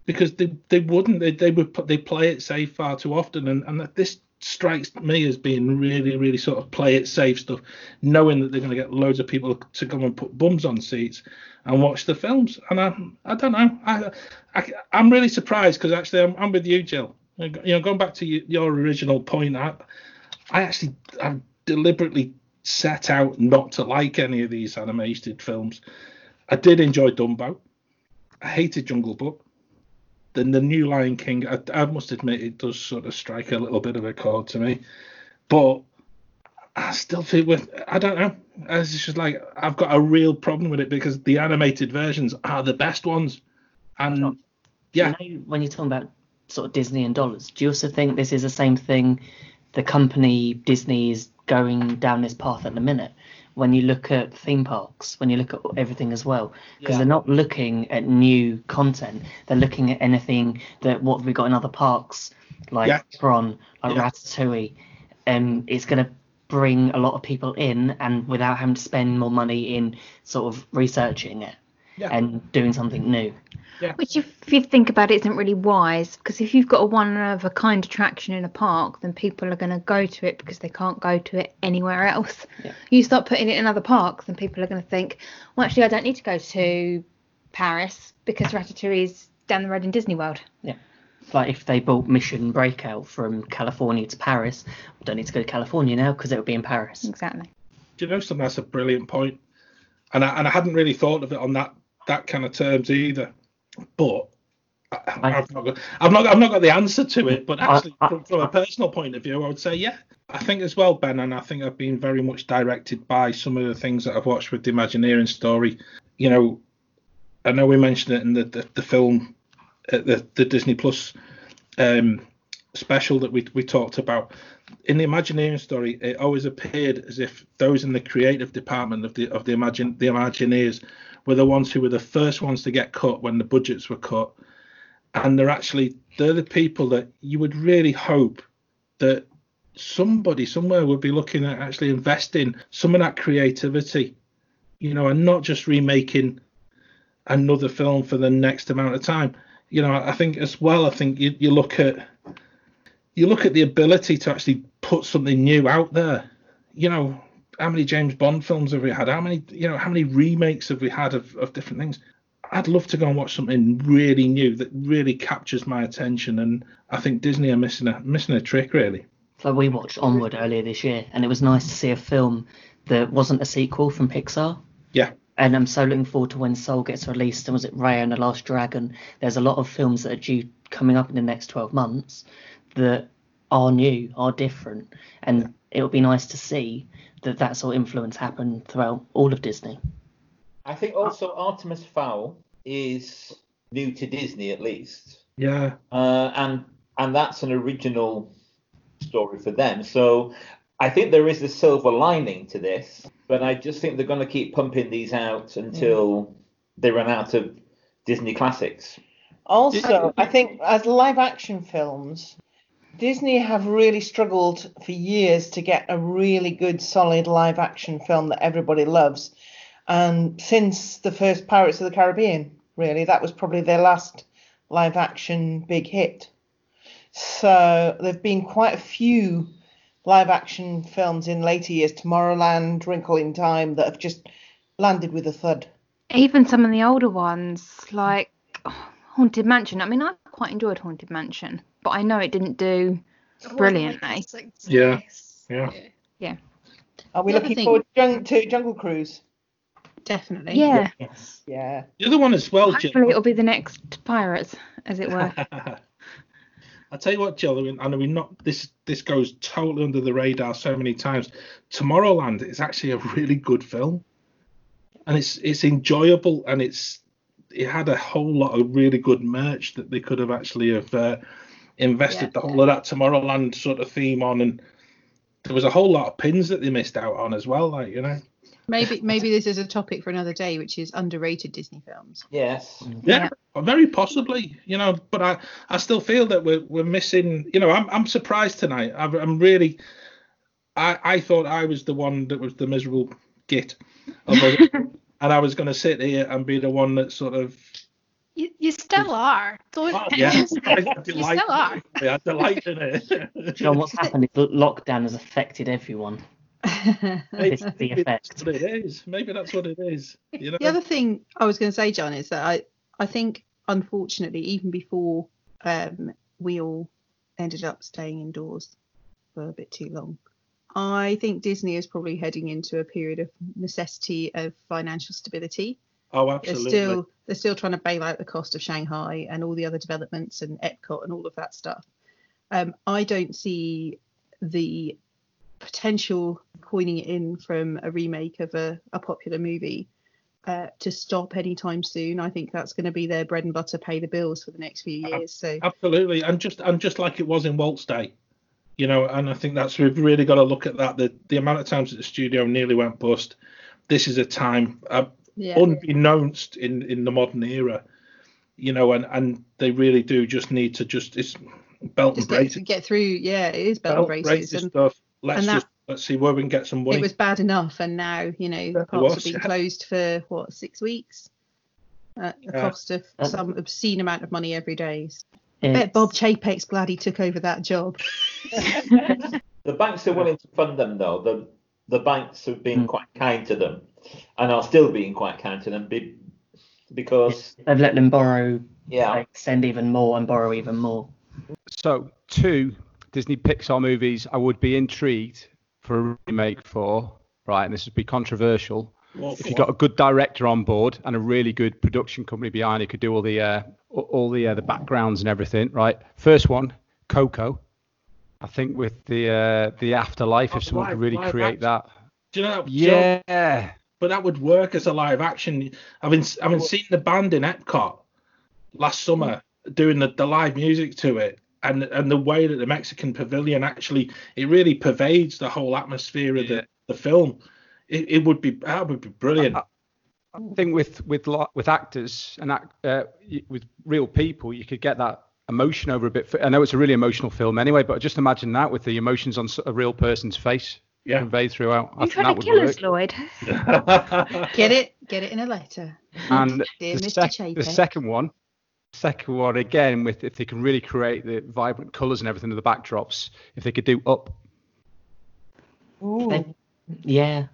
because they, they wouldn't they, they would they play it safe far too often and and this strikes me as being really really sort of play it safe stuff knowing that they're going to get loads of people to come and put bums on seats and watch the films and i i don't know i, I i'm really surprised because actually I'm, I'm with you jill. You know going back to your, your original point i i actually i deliberately set out not to like any of these animated films. I did enjoy dumbo i hated jungle book then the new Lion King, I, I must admit, it does sort of strike a little bit of a chord to me, but I still feel with I don't know. It's just like I've got a real problem with it because the animated versions are the best ones, and yeah, You know, when you're talking about sort of Disney and dollars, do you also think this is the same thing? The company Disney is going down this path at the minute. When you look at theme parks, when you look at everything as well, because Yeah. they're not looking at new content. They're looking at anything that what we got in other parks, like Yeah. Tron, like Yeah. Ratatouille. Um, it's going to bring a lot of people in, and without having to spend more money in sort of researching it Yeah. and doing something new. Which, if you think about it, isn't really wise because if you've got a one of a kind attraction in a park, then people are going to go to it because they can't go to it anywhere else. Yeah. You start putting it in other parks, and people are going to think, well, actually, I don't need to go to Paris because Ratatouille is down the road in Disney World. Yeah. Like if they bought Mission Breakout from California to Paris, we don't need to go to California now because it would be in Paris. Exactly. do you know something? That's a brilliant point, and I and I hadn't really thought of it on that that kind of terms either, but. I, I've not got, I've not, I've not got the answer to it, but I- actually, I- from, from a personal point of view, I would say, yeah. I think as well, Ben, and I think I've been very much directed by some of the things that I've watched with the Imagineering story. You know, I know we mentioned it in the the, the film, uh, the the Disney Plus um, special that we we talked about. In the Imagineering story, it always appeared as if those in the creative department of the of the Imagine the Imagineers were the ones who were the first ones to get cut when the budgets were cut, and they're actually they're the people that you would really hope that somebody somewhere would be looking at actually investing some of that creativity, you know, and not just remaking another film for the next amount of time. You know, I think as well. I think you, you look at you look at the ability to actually put something new out there. You know, how many James Bond films have we had? How many you know how many remakes have we had of, of different things? I'd love to go and watch something really new that really captures my attention, and I think Disney are missing a missing a trick really. So we watched Onward earlier this year, and it was nice to see a film that wasn't a sequel from Pixar. Yeah. And I'm so looking forward to when Soul gets released. And was it Raya and the Last Dragon? There's a lot of films that are due coming up in the next 12 months that are new, are different, and it would be nice to see that that sort of influence happen throughout all of Disney. I think also Artemis Fowl is new to Disney at least, Yeah, uh, and and that's an original story for them. So I think there is a silver lining to this, but I just think they're going to keep pumping these out until they run out of Disney classics. Also, I think as live action films, Disney have really struggled for years to get a really good, solid live action film that everybody loves. And since the first Pirates of the Caribbean, really, that was probably their last live action big hit. So there have been quite a few live action films in later years, Tomorrowland, Wrinkle in Time, that have just landed with a thud. Even some of the older ones, like oh, Haunted Mansion. I mean, I quite enjoyed Haunted Mansion, but I know it didn't do brilliantly. Yeah. Yeah. yeah. Are we The looking thing- forward to, Jungle Cruise? Definitely. Yeah. Yes. Yeah. the other one as well, Jill. It'll be the next Pirates, as it were. I tell you what, Jill, I mean, I know we not this this goes totally under the radar so many times. Tomorrowland is actually a really good film, and it's it's enjoyable and it's it had a whole lot of really good merch that they could have actually have uh, invested Yeah. the whole of that Tomorrowland sort of theme on, and there was a whole lot of pins that they missed out on as well, like you know. Maybe maybe this is a topic for another day, which is underrated Disney films. Yes. Yeah, very possibly, you know. But I, I still feel that we're we're missing. You know, I'm I'm surprised tonight. I'm, I'm really. I I thought I was the one that was the miserable git, of us, and I was going to sit here and be the one that sort of. You, you still are. Don't. Oh, yeah, you still are. I delight in it. John, what's happened is that lockdown has affected everyone. Maybe This the that's effect. what it is. Maybe that's what it is. You know. The other thing I was going to say, John, is that I I think unfortunately even before um, we all ended up staying indoors for a bit too long, I think Disney is probably heading into a period of necessity of financial stability. Oh, absolutely. They're still they're still trying to bail out the cost of Shanghai and all the other developments and Epcot and all of that stuff. Um, I don't see the potential coining it in from a remake of a, a popular movie uh, to stop anytime soon. I think that's going to be their bread and butter, pay the bills for the next few years. So Absolutely, and just and just like it was in Walt's day, you know, and I think that's we've really got to look at that. The the amount of times that the studio nearly went bust. This is a time uh, yeah, unbeknownst in in the modern era, you know, and and they really do just need to just it's belt just and braces, get, get through. Yeah, it is belt and belt braces. braces And stuff. Let's and that- just let's see where we can get some money. it was bad enough, and now you know the It parks was, have been yeah. closed for what six weeks at the Yeah. cost of Uh, some obscene amount of money every day. I bet Bob Chapek's glad he took over that job. The banks are willing to fund them though. The the banks have been Mm. quite kind to them, and are still being quite kind to them be, because They've let them borrow, yeah, extend even more, and borrow even more. So, two Disney Pixar movies I would be intrigued for a remake for, right? And this would be controversial. What- If you got a good director on board and a really good production company behind it, could do all the uh, all- all the uh, the backgrounds and everything, right? First one, Coco. I think with the uh, the afterlife, Oh, if someone could really live create that, do you know? Joe, yeah, but that would work as a live action. I've been seeing the band in Epcot last summer doing the, the live music to it, and and the way that the Mexican pavilion actually it really pervades the whole atmosphere of the, the film. It, it would be that would be brilliant. I think with with with actors and act, uh, with real people, you could get that emotion over a bit. I know it's a really emotional film anyway, but just imagine that with the emotions on a real person's face Yeah. conveyed throughout. I You think trying that to kill work. us, Lloyd? Get it? Get it in a letter. And Dear the, Mr. sec- the second one, second one again with if they can really create the vibrant colours and everything of the backdrops. If they could do up, Ooh. Then- Yeah.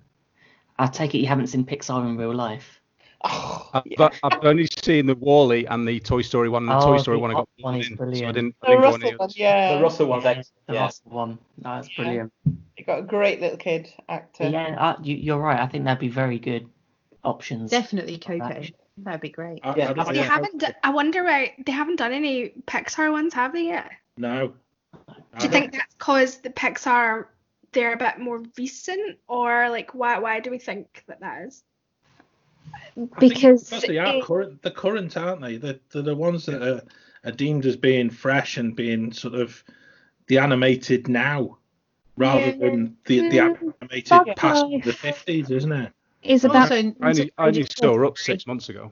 I take it you haven't seen Pixar in real life. Oh, I've, yeah. I've only seen the WALL-E and the Toy Story one. And the Oh, Toy Story the one I got up one pulled is in, so I brilliant. didn't, I The didn't go Russell one, others. yeah. The Russell one's Yeah, the Yeah. last one. That's Yeah. brilliant. You got a great little kid actor. Yeah, uh, you, you're right. I think that'd be very good options. Definitely Coco. That- That'd be great. I, Yeah, They know. haven't. Do, I wonder why they haven't done any Pixar ones, have they yet? No. Do you think that's because the Pixar they're a bit more recent, or like why? Why do we think that that is? Because because they are it- current, the current, aren't they? They're, they're the ones that are, are deemed as being fresh and being sort of the animated now, rather Yeah. than the the Mm, animated Bugs past Life. the fifties, isn't it? is about Also, I only, I only saw her up six months ago.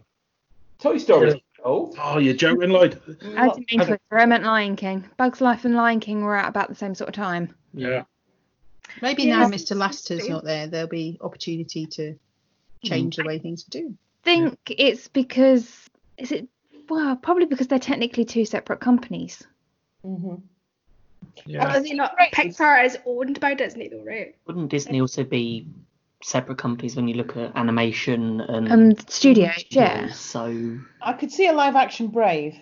Toy Story. Oh, Oh, you're joking, Lloyd? I didn't mean Twitter, I meant Lion King. Bugs Life and Lion King were at about the same sort of time. Yeah. Maybe Yeah. now Mr. Lasseter's not there, there'll be opportunity to change the way things are done. think it's because is it well probably because they're technically two separate companies. hmm Yeah. Is not? Right. Pixar is owned by Disney though, right? Wouldn't Disney also be separate companies when you look at animation and Um, studios, yeah. So I could see a live action Brave.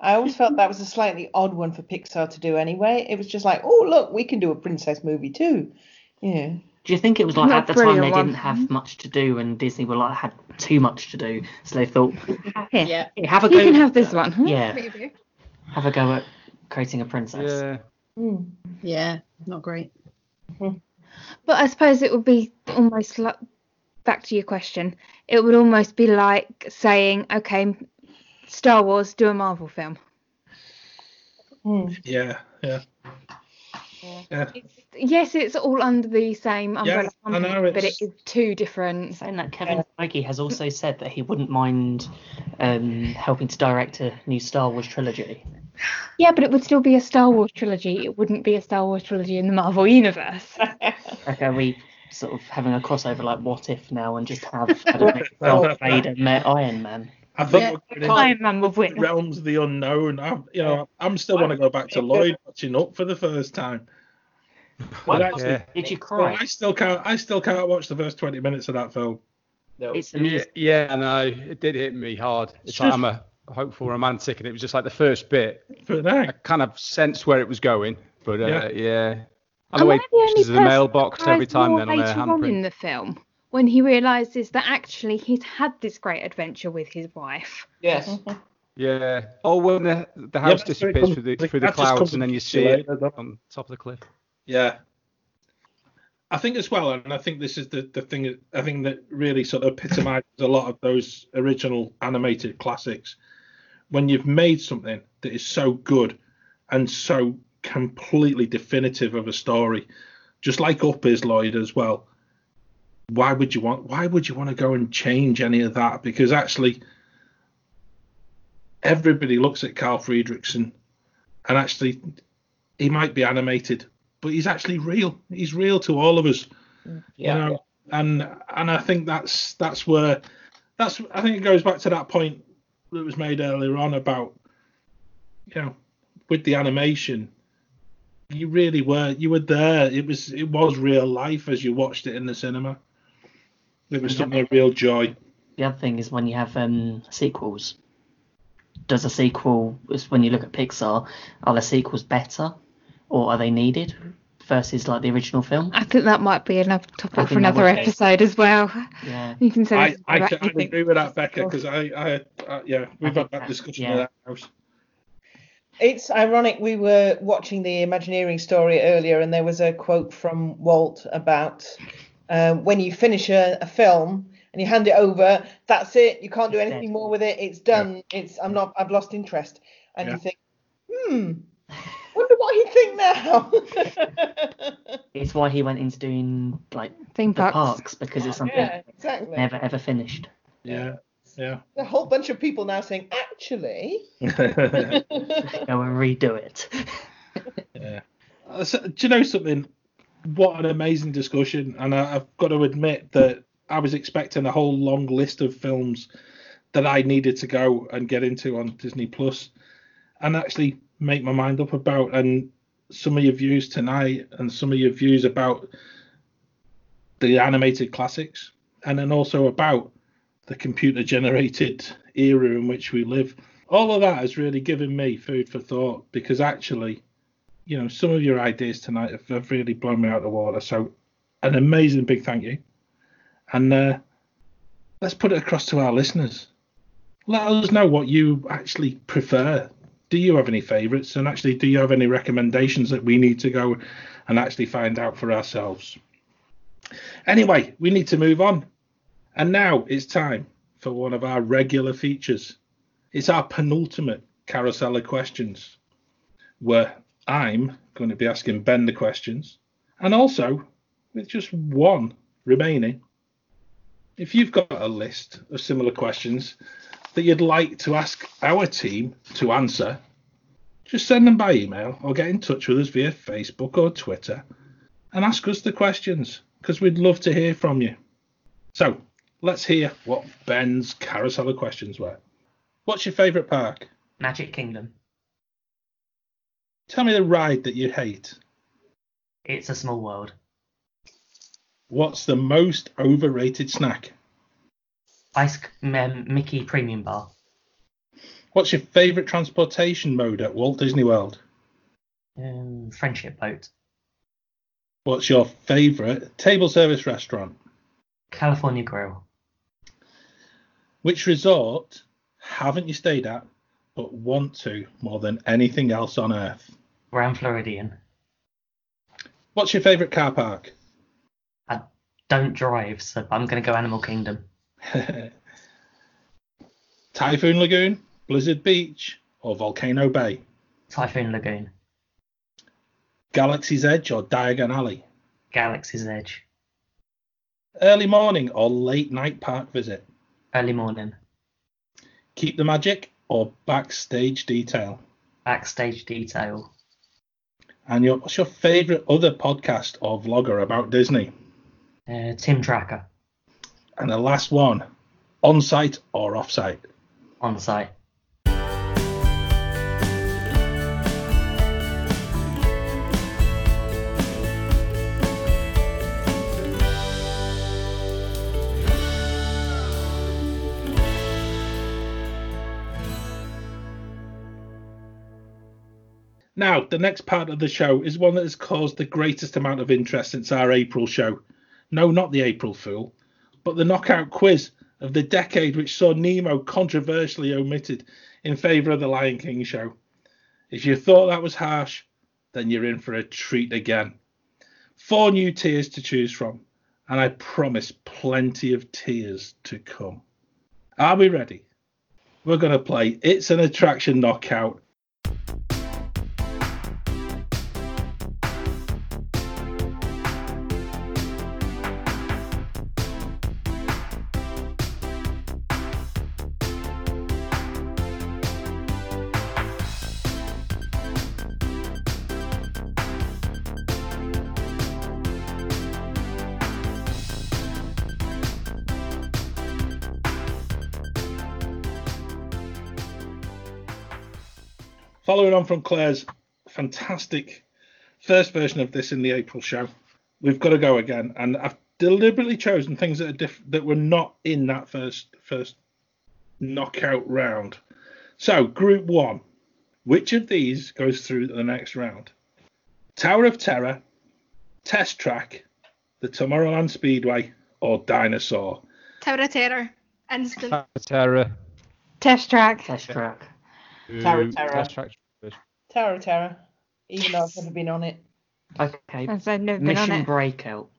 I always felt that was a slightly odd one for Pixar to do anyway. It was just like, oh look, we can do a princess movie too. Yeah. Do you think it was like Not at the time they one. didn't have much to do and Disney were like had too much to do, so they thought, Here, Yeah. "Hey, have a you go. can have this one. huh? Yeah, Maybe. have a go at creating a princess. Yeah. Mm. Yeah, not great. But I suppose it would be almost like back to your question. It would almost be like saying, okay, Star Wars, do a Marvel film. Mm. Yeah. Yeah. Yeah. Yes, it's all under the same umbrella I company, know, but it's- is two different. Saying that Kevin Feige has also said that he wouldn't mind um, helping to direct a new Star Wars trilogy. Yeah, but it would still be a Star Wars trilogy. It wouldn't be a Star Wars trilogy in the Marvel universe. Okay, are we sort of having a crossover like What If now and just have I don't know, Darth Vader met Iron Man? I think Yeah. we're going Iron into win. realms of the unknown. I'm, you know, I'm still want to go back to Lloyd watching up for the first time. But actually, Yeah. Did you cry? I still can't. I still can't watch the first 20 minutes of that film. no. It's Yeah, amusing. yeah, no, it did hit me hard. It's It's like just- I'm a hopeful romantic, and it was just like the first bit. But I kind of sensed where it was going, but uh, Yeah. yeah. And the way I the only the mailbox every time then on their later on in the film when he realizes that actually he's had this great adventure with his wife. yes. Yeah. Oh, when the, the house that's where it disappears through the through the that just comes clouds, and then you see it later, on top of the cliff. yeah. I think as well, and I think this is the, the thing. I think that really sort of epitomizes a lot of those original animated classics. When you've made something that is so good and so completely definitive of a story, just like Up is Lloyd as well. Why would you want? Why would you want to go and change any of that? Because actually, everybody looks at Carl Fredricksen, and actually, he might be animated, but he's actually real. He's real to all of us. Yeah. You know, and and I think that's that's where that's I think it goes back to that point that was made earlier on about you know with the animation you really were you were there it was it was real life as you watched it in the cinema it was something of real joy The other thing is when you have um, sequels. Does a sequel, is when you look at Pixar, are the sequels better or are they needed versus like the original film? I think that might be another topic for another would be. episode as well. Yeah. You can say I, this I, can, I agree with that Becca because I, I uh, yeah we've think had that that- discussion yeah. in that house It's ironic. We were watching the Imagineering story earlier, and there was a quote from Walt about um, when you finish a, a film and you hand it over, that's it. You can't do It's anything dead. more with it. It's done. It's I'm not. I've lost interest. And Yeah. you think, hmm, wonder what he think now. It's why he went into doing like Theme the parks. parks because it's something yeah, exactly. never ever finished. yeah yeah A whole bunch of people now saying, actually. Go and redo it. Yeah. Uh, so- do you know something? What an amazing discussion, and I, I've got to admit that I was expecting a whole long list of films that I needed to go and get into on Disney Plus and actually make my mind up about. And some of your views tonight and some of your views about the animated classics and then also about the computer generated era in which we live. All of that has really given me food for thought because actually, you know, some of your ideas tonight have, have really blown me out of the water. So, an amazing big thank you. And uh, let's put it across to our listeners. Let us know what you actually prefer. Do you have any favourites? And actually, do you have any recommendations that we need to go and actually find out for ourselves? Anyway, we need to move on. And now it's time for one of our regular features. It's our penultimate carousel of questions, where I'm going to be asking Ben the questions. And also, with just one remaining, if you've got a list of similar questions that you'd like to ask our team to answer, just send them by email or get in touch with us via Facebook or Twitter and ask us the questions because we'd love to hear from you. So let's hear what Ben's carousel of questions were. What's your favourite park? Magic Kingdom. Tell me the ride that you hate. It's a small world. What's the most overrated snack? Ice um, Mickey Premium Bar. What's your favourite transportation mode at Walt Disney World? Um, friendship boat. What's your favourite table service restaurant? California Grill. Which resort haven't you stayed at but want to more than anything else on earth? Grand Floridian. What's your favourite car park? I don't drive, so I'm going to go Animal Kingdom. Typhoon Lagoon, Blizzard Beach, or Volcano Bay? Typhoon Lagoon. Galaxy's Edge or Diagon Alley? Galaxy's Edge. Early morning or late night park visit? Early morning. Keep the magic or backstage detail? Backstage detail. And your, what's your favourite other podcast or vlogger about Disney? Uh, Tim Tracker. And the last one, on site or off site? On site. Now, the next part of the show is one that has caused the greatest amount of interest since our April show. No, not the April Fool, but the knockout quiz of the decade which saw Nemo controversially omitted in favour of the Lion King show. If you thought that was harsh, then you're in for a treat again. Four new tiers to choose from, and I promise plenty of tears to come. Are we ready? We're going to play It's an Attraction Knockout following on from Claire's fantastic first version of this in the April show, we've got to go again, and I've deliberately chosen things that are diff- that were not in that first first knockout round. So, Group One, which of these goes through the next round? Tower of Terror, Test Track, the Tomorrowland Speedway, or Dinosaur? Tower of Terror. Instant. Tower of Terror. Test track. Test track. Terror, Ooh, terror. Test. Terror, terror. Even though I've never been on it. Okay. As I've never been on Mission it. Breakout.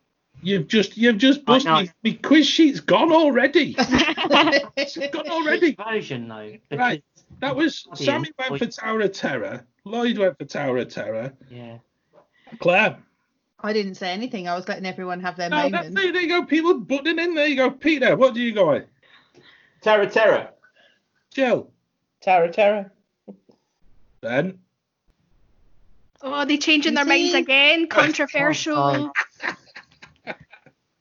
You've just you've just I busted know. me, me quiz sheet's gone already. it's gone already. Which version though? Right. That was Sammy went for Tower of Terror. Lloyd went for Tower of Terror. Yeah. Claire. I didn't say anything. I was letting everyone have their No, moment. there, there you go. People butting in. There you go. Peter, what do you go with? Terra Terra. Jill. Terror, terror. Ben. Oh, they changing You their minds again. Controversial.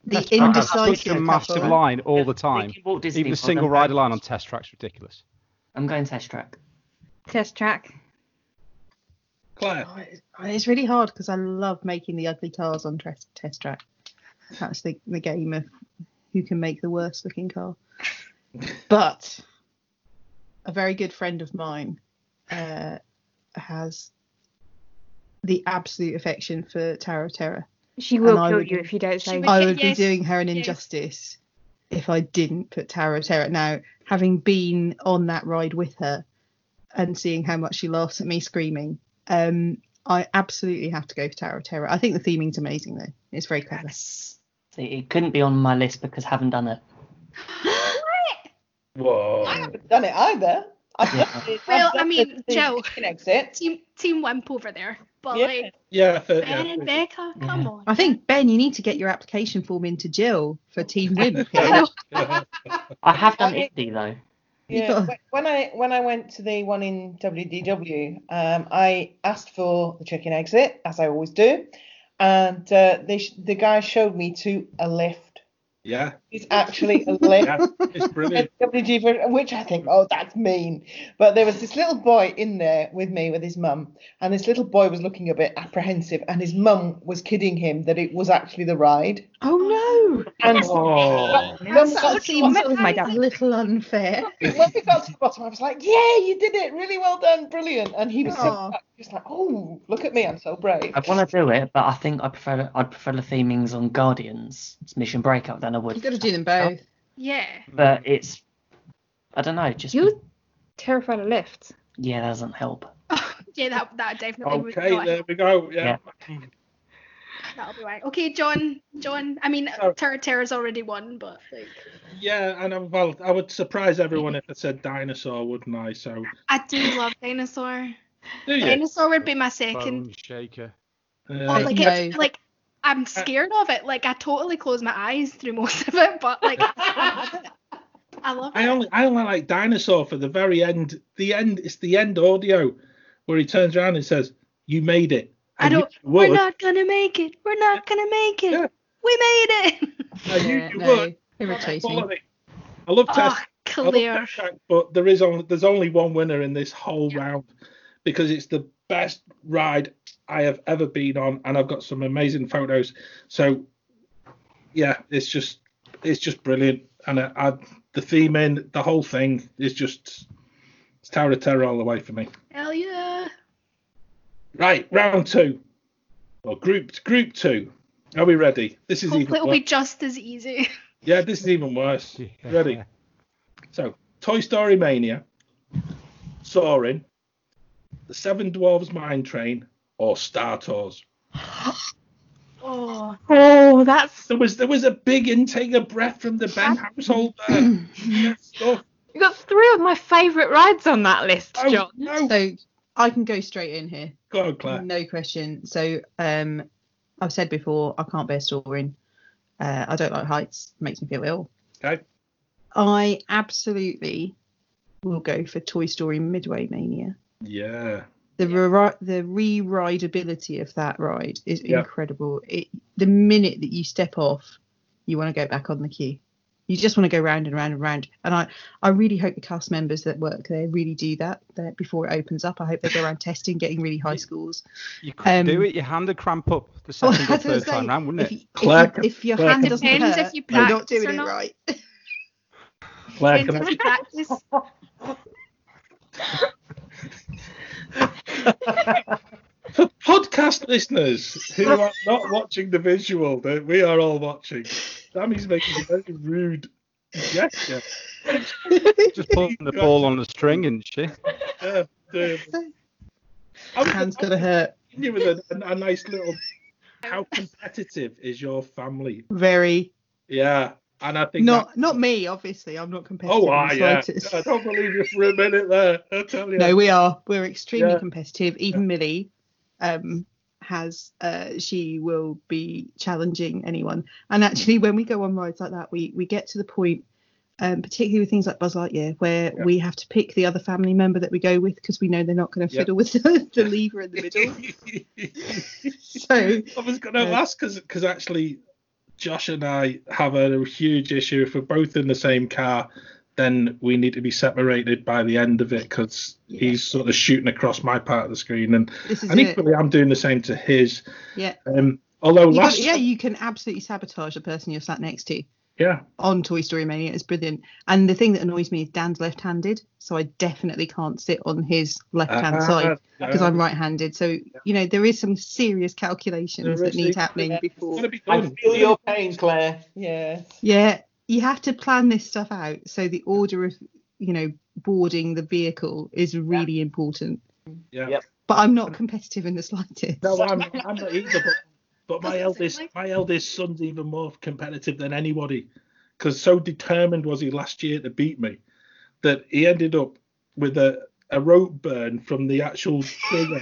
The Test track has indecisive a massive line all the time. Thinking Even the single I'm rider line on test track's ridiculous. I'm going test track. Test track. Claire. Oh, it's- It's really hard because I love making the ugly cars on test, test track. That's the, the game of who can make the worst looking car. But a very good friend of mine uh, has the absolute affection for Tower of Terror. She will and kill would, you if you don't say would- I would yes, be doing her an yes. injustice if I didn't put Tower of Terror. Now, having been on that ride with her and seeing how much she laughs at me screaming, um, I absolutely have to go for Tower of Terror. I think the theming's amazing though. It's very clever. Yes. See, it couldn't be on my list because I haven't done it. what? Whoa. I haven't done it either. I've Yeah. Well, I've I done mean, the Jill. exit. Team Team Wimp over there, but Yeah. like Yeah, for, Ben yeah. and Becca, come Yeah. on. I think Ben, you need to get your application form into Jill for Team Wimp. I know. yeah. I have done I- indie though. Yeah, when I when I went to the one in WDW, um, I asked for the chicken exit as I always do, and uh, they the guy showed me to a lift. yeah, It's actually a lift. yeah, it's brilliant. WG, which I think, oh, that's mean. But there was this little boy in there with me, with his mum, and this little boy was looking a bit apprehensive, and his mum was kidding him that it was actually the ride. oh no! And Oh. mum That got to the seems bottom- a little unfair. when we got to the bottom, I was like, "Yeah, you did it! Really well done, brilliant!" And he was so just like, "Oh, look at me, I'm so brave." I want to do it, but I think I prefer I'd prefer the themings on Guardians, it's Mission Breakout than I would. You've got to do them both. Yeah. But it's I don't know, just You're terrified of lifts. yeah, that doesn't help. yeah, that that definitely would Okay, not there we go. Yeah. That'll be right. Okay, John. John. I mean, Oh. Terra Terra's already won, but like, Yeah, and I, well, I would surprise everyone if I said dinosaur, wouldn't I? So, I do love dinosaur. do you? Dinosaur would be my second. Bone shaker. Oh, Uh, like No. it's like I'm uh, scared of it. Like I totally close my eyes through most of it, but like I love it. I love I it. only I only like dinosaur for the very end. The end. It's the end audio where he turns around and says, "You made it." I And you don't. We're not gonna make it. We're not gonna make it. Yeah. We made it. I knew Yeah, you no, would. irritating. I love ah, test. Oh, I love clear. Test but there is only there's only one winner in this whole round because it's the best ride I have ever been on, and I've got some amazing photos. So yeah, it's just it's just brilliant, and I, I, the theme in the whole thing is just it's Tower of Terror all the way for me. Hell yeah. Right, round two, or group group two. Are we ready? This is Hopefully even it'll worse. be just as easy. Yeah, this is even worse. Yeah. Ready? So, Toy Story Mania, Soaring, The Seven Dwarves Mine Train, or Star Tours. Oh. Oh, that's There was there was a big intake of breath from the Ben household there. Yes, you got three of my favourite rides on that list, Oh, John. no. So I can go straight in here. Go on, Claire. No question. So um, I've said before, I can't bear soaring. Uh, I don't like heights. It makes me feel ill. Okay. I absolutely will go for Toy Story Midway Mania. Yeah. The re- the re-rideability of that ride is Yeah. incredible. It, the minute that you step off, you want to go back on the queue. You just want to go round and round and round. And I, I really hope the cast members that work there really do that there before it opens up. I hope they go around testing, getting really high scores. You could do Um, it. Your hand would cramp up the second I or was gonna time round, wouldn't if, it? you- if, Claire, you- if your Claire, hand can- doesn't Depends hurt, if you you're not doing or it not. right. Claire, Depends if you practice. For podcast listeners who are not watching the visual that we are all watching, Sammy's making a very rude gesture. Just putting the ball on the string and shit. Uh, the, I was Hand's gonna gotta hurt. continue with a, a, a nice little. How competitive is your family? Very. Yeah, and I think Not that- not me, obviously. I'm not competitive. Oh, ah, yeah. I don't believe you for a minute there. I tell you. No, we are. We're extremely Yeah. competitive. Even Millie um, has. Uh, she will be challenging anyone. And actually, when we go on rides like that, we we get to the point, um, particularly with things like Buzz Lightyear, where Yeah. we have to pick the other family member that we go with because we know they're not going to Yeah. fiddle with the, the lever in the middle. So I was going to Yeah. ask because actually Josh and I have a huge issue. If we're both in the same car, then we need to be separated by the end of it because he's sort of shooting across my part of the screen, and and it. equally I'm doing the same to his. Yeah. Um, although You last got, yeah, you can absolutely sabotage the person you're sat next to yeah, on Toy Story Mania. It's brilliant. And the thing that annoys me is Dan's left-handed, so I definitely can't sit on his left-hand Ah, side because no. I'm right-handed. So you know there is some serious calculations There that is, need yeah. happening Yeah. before. Be I feel your pain, Claire. Yeah. Yeah, you have to plan this stuff out. So the order of, you know, boarding the vehicle is really important. Yeah. Yep. But I'm not competitive in the slightest. No, I'm, I'm not either. But, but my eldest, like- my eldest son's even more competitive than anybody, because so determined was he last year to beat me, that he ended up with a, a rope burn from the actual trigger,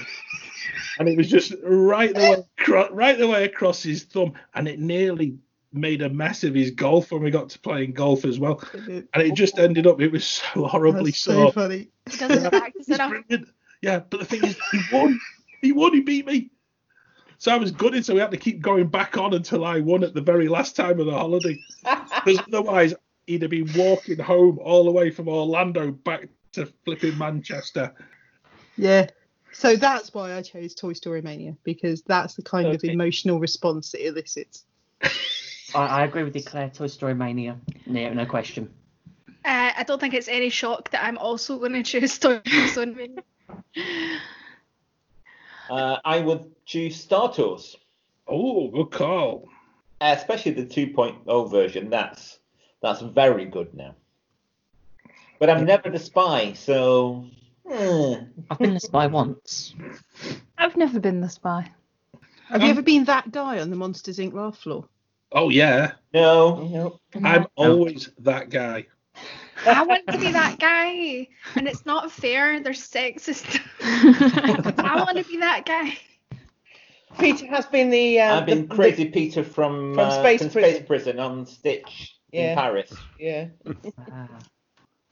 and it was just right the way, acro- right the way across his thumb, and it nearly made a mess of his golf when we got to playing golf as well, and it just ended up. It was so horribly That's so sore. funny. He It's Yeah, but the thing is, he won. He won. He beat me. So I was gutted. So we had to keep going back on until I won at the very last time of the holiday. Because otherwise, he'd have been walking home all the way from Orlando back to flipping Manchester. Yeah. So that's why I chose Toy Story Mania because that's the kind of emotional response it elicits. I, I agree with you, Claire. Toy Story Mania. No, no question. Uh, I don't think it's any shock that I'm also going to choose Toy Story Mania. Uh, I would choose Star Tours, Oh, good call. especially the 2.0 version. That's that's very good now. But I'm never the spy, so hmm. I've been the spy once. I've never been the spy. Have Um, you ever been that guy on the Monsters Inc. laugh floor? Oh yeah, no. Nope. I'm always that guy. I want to be that guy, and it's not fair. They're sexist. I want to be that guy. Peter has been the. Uh, I've been the- Crazy Peter from, From uh, Space from Prison. Space Prison on Stitch Yeah. in Paris. yeah. Ah.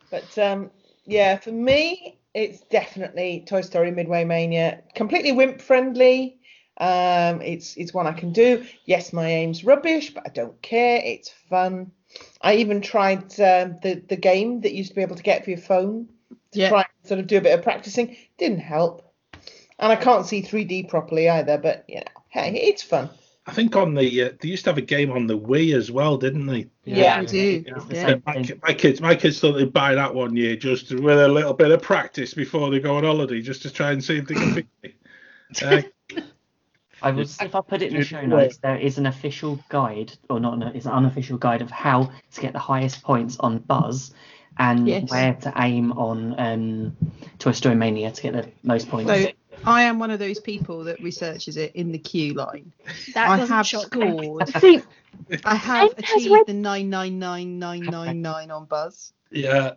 But um, yeah, for me, it's definitely Toy Story Midway Mania. Completely wimp friendly. Um, it's it's one I can do. Yes, my aim's rubbish, but I don't care. It's fun. I even tried um, the the game that you used to be able to get for your phone to Yeah. try and sort of do a bit of practicing. Didn't help, and I can't see 3D properly either. But you know, hey, it's fun. I think on the uh, they used to have a game on the Wii as well, didn't they? Yeah. I do. It's Yeah. My, my kids, my kids thought they'd buy that one year just with a little bit of practice before they go on holiday, just to try and see if they can beat me. Uh, I will see if I put it in the show notes. There is an official guide, or not, no, it's an unofficial guide of how to get the highest points on Buzz and Yes. where to aim on um, Toy Story Mania to get the most points. So I am one of those people that researches it in the queue line. That I doesn't have shock me. scored. See, I have achieved read- the 999999 on Buzz yeah,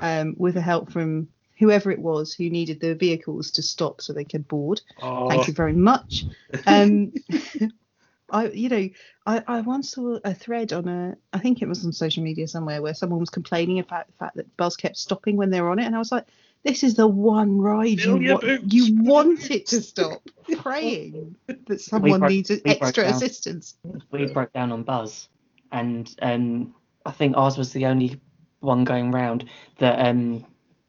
um, with the help from whoever it was who needed the vehicles to stop so they could board. oh, Thank you very much. Um, I, you know, I, I once saw a thread on a, I think it was on social media somewhere where someone was complaining about the fact that Buzz kept stopping when they were on it, and I was like, this is the one ride you Fill your want, you want it to stop. Praying that someone broke- needs extra assistance. we broke down on Buzz, and um, I think ours was the only one going round that um,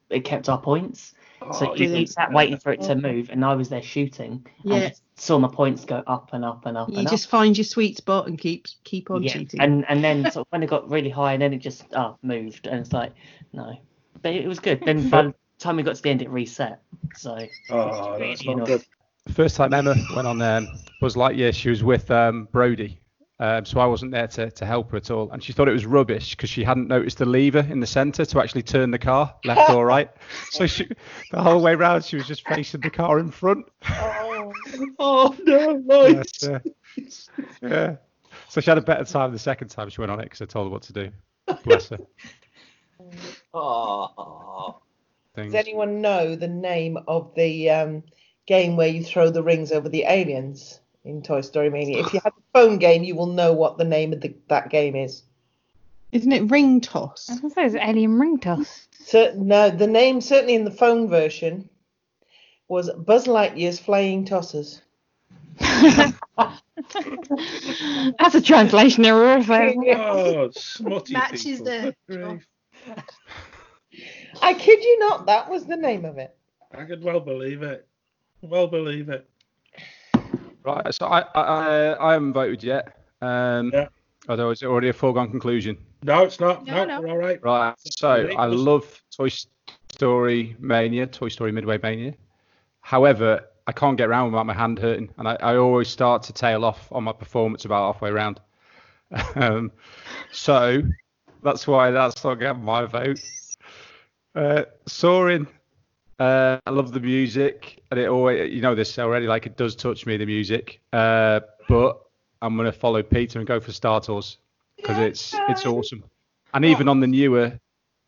it kept our points. So oh, you, you sat waiting for it to move, and I was there shooting. Yeah. And just saw my points go up and up and up You and just up. find your sweet spot and keep keep on yeah. cheating. And and then sort of when it got really high, and then it just oh, moved, and it's like no, but it was good. Then by the time we got to the end, it reset. So oh, that's not good. First time Emma went on um, Buzz Lightyear, she was with um, Brody. Um, so I wasn't there to, to help her at all. And she thought it was rubbish because she hadn't noticed the lever in the centre to actually turn the car left or right. So she, the whole way round, she was just facing the car in front. Oh, Oh no, nice. Yes, uh, yeah. So she had a better time the second time she went on it because I told her what to do. Bless her. Oh, Things. does anyone know the name of the um, game where you throw the rings over the aliens in Toy Story Mania? If you had the phone game, you will know what the name of the, that game is. Isn't it ring toss? I was gonna say it's alien ring toss. So, no, the name certainly in the phone version was Buzz Lightyear's Flying Tossers. That's a translation error. if I- Oh, smutty Matches people. the- I kid you not, that was the name of it. I could well believe it. Well believe it. Right, so I I, I, I haven't voted yet. Um, Yeah. Although it's already a foregone conclusion. No, it's not. No, No, no. we're all right. Right. So I love Toy Story Mania, Toy Story Midway Mania. However, I can't get around without my hand hurting, and I, I always start to tail off on my performance about halfway around. Um, so that's why that's not getting my vote. Uh, Soaring. Uh, I love the music, and it always, you know this already, like it does touch me, the music. Uh, but I'm gonna follow Peter and go for Star Tours because it's it's awesome. And even on the newer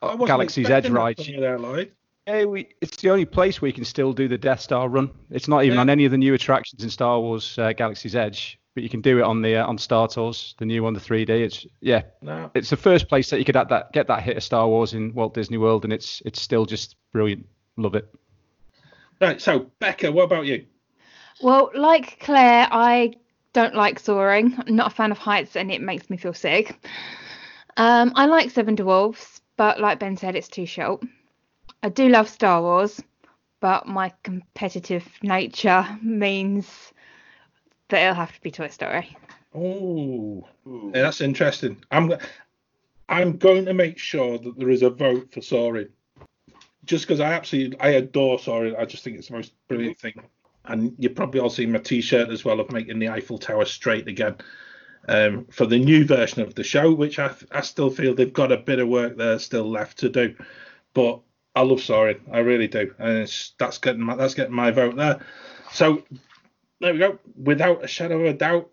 Galaxy's Edge expecting ride, from you there, yeah, we, it's the only place where you can still do the Death Star run. It's not even Yeah. on any of the new attractions in Star Wars uh, Galaxy's Edge, but you can do it on the uh, on Star Tours, the new one, the 3D. It's yeah, No. it's the first place that you could have that get that hit of Star Wars in Walt Disney World, and it's it's still just brilliant. Love it. Right, so Becca, what about you? Well, like Claire, I don't like soaring. I'm not a fan of heights, and it makes me feel sick. Um, I like Seven Dwarfs, but like Ben said, it's too short. I do love Star Wars, but my competitive nature means that it'll have to be Toy Story. Oh, yeah, that's interesting. I'm I'm going to make sure that there is a vote for Soaring, just because I absolutely I adore Soaring. I just think it's the most brilliant thing. And you've probably all seen my T-shirt as well of making the Eiffel Tower straight again um, for the new version of the show, which I I still feel they've got a bit of work there still left to do. But I love Soaring, I really do, and that's getting my, that's getting my vote there. So there we go. Without a shadow of a doubt,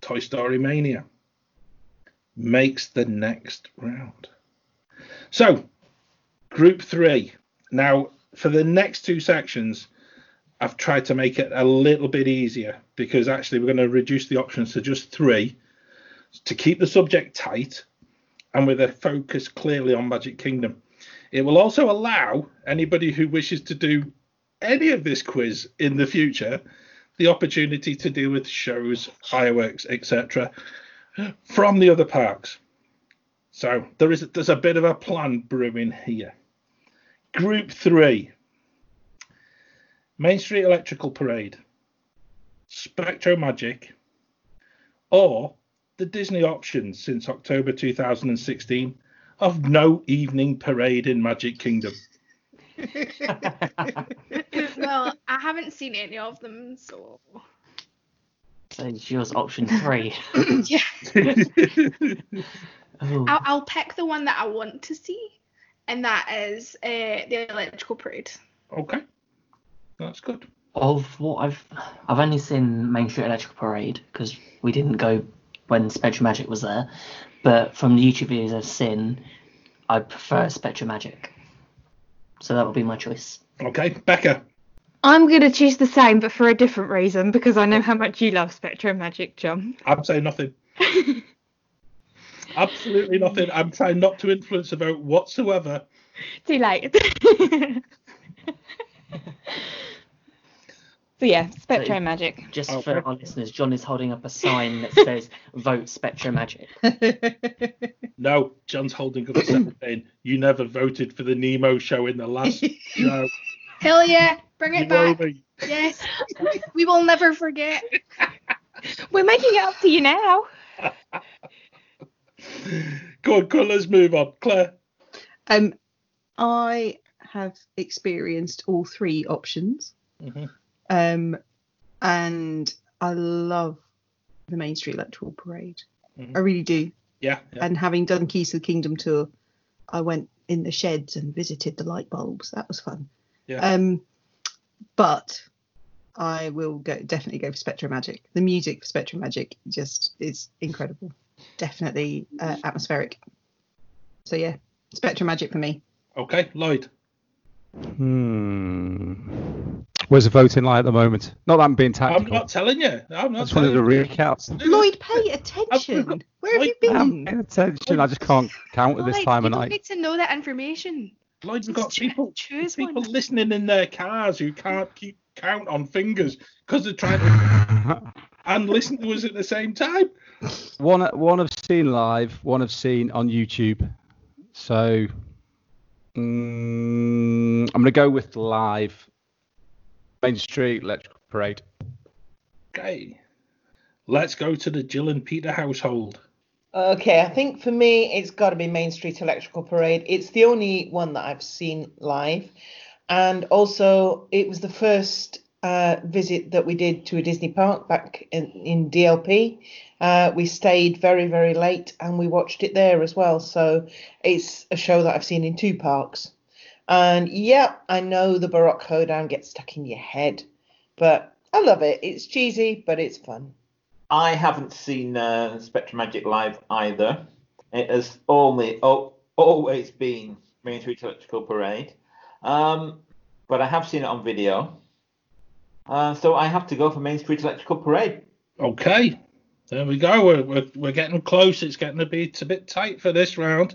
Toy Story Mania makes the next round. So, group three. Now, for the next two sections, I've tried to make it a little bit easier because actually we're going to reduce the options to just three to keep the subject tight and with a focus clearly on Magic Kingdom. It will also allow anybody who wishes to do any of this quiz in the future the opportunity to deal with shows, fireworks, etc., from the other parks. So there is there's a bit of a plan brewing here. Group three: Main Street Electrical Parade, Spectro Magic, or the Disney options since October 2016 of no evening parade in Magic Kingdom. well, I haven't seen any of them, so So it's yours option three. yeah. Oh, I'll, I'll pick the one that I want to see, and that is uh, the electrical parade. okay, that's good. of what I've I've only seen Main Street Electrical Parade because we didn't go when Spectrum Magic was there. But from the YouTube videos I've seen, I prefer Spectrum Magic. So that would be my choice. Okay, Becca. I'm going to choose the same, but for a different reason, because I know how much you love Spectrum Magic, John. I'm saying nothing. Absolutely nothing. I'm trying not to influence the vote whatsoever. Too late. so yeah, Spectrum Magic. Just oh, Okay. for our listeners, John is holding up a sign that says "Vote Spectrum Magic." No, John's holding up a sign. saying, You never voted for the Nemo show in the last show. Hell yeah, bring You it back. will. Yes, we will never forget. We're making it up to you now. Go on, go on, let's move on. Claire. Um, I have experienced all three options. Mhm. Um, and I love the Main Street Electrical Parade. Mhm. I really do. Yeah, yeah. And having done Keys to the Kingdom tour, I went in the sheds and visited the light bulbs. That was fun. Yeah. Um, but I will go definitely go for Spectrum Magic. The music for Spectrum Magic just is incredible. Definitely uh, atmospheric. So yeah, Spectrum Magic for me. Okay, Lloyd. Hmm. Where's the voting like at the moment? Not that I'm being tactical. I'm not telling you. I'm I not just wanted to telling you. recap. Lloyd, pay attention. Where have you I'm been? paying attention. I just can't count at this time of don't night. need to know that information. Lloyd's Just got choo- people, choose people one. listening in their cars who can't keep count on fingers because they're trying to and listen to us at the same time. One one I've seen live, one I've seen on YouTube. So mm, I'm gonna go with live. Main Street Electrical Parade. Okay. Let's go to the Jill and Peter household. Okay, I think for me, it's got to be Main Street Electrical Parade. It's the only one that I've seen live. And also, it was the first uh, visit that we did to a Disney park back in, in DLP. Uh, we stayed very, very late and we watched it there as well. So it's a show that I've seen in two parks. And yeah, I know the Baroque hoedown gets stuck in your head, but I love it. It's cheesy, but it's fun. I haven't seen uh, Spectrum Magic live either. It has only oh, always been Main Street Electrical Parade, um, but I have seen it on video. Uh, so I have to go for Main Street Electrical Parade. Okay. There we go. We're, we're, we're getting close. It's getting a bit a bit tight for this round.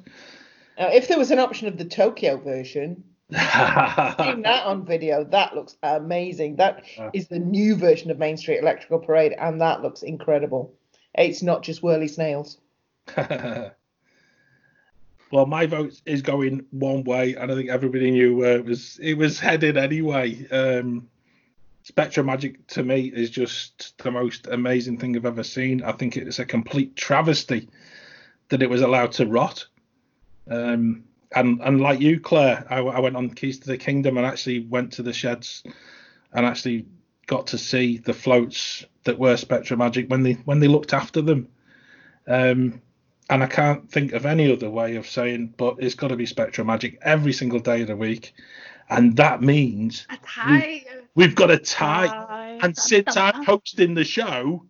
Now, if there was an option of the Tokyo version, seeing that on video, that looks amazing. That Yeah. is the new version of Main Street Electrical Parade, and that looks incredible. It's not just whirly snails. well, my vote is going one way, and I think everybody knew where it was. It was headed anyway. Um, Spectrum Magic to me is just the most amazing thing I've ever seen. I think it's a complete travesty that it was allowed to rot. Um, and and like you, Claire, I, I went on Keys to the Kingdom and actually went to the sheds and actually got to see the floats that were Spectrum Magic when they when they looked after them. Um, and I can't think of any other way of saying, but it's got to be Spectrum Magic every single day of the week, and that means A tie. We've got a tie. And since I'm hosting the show,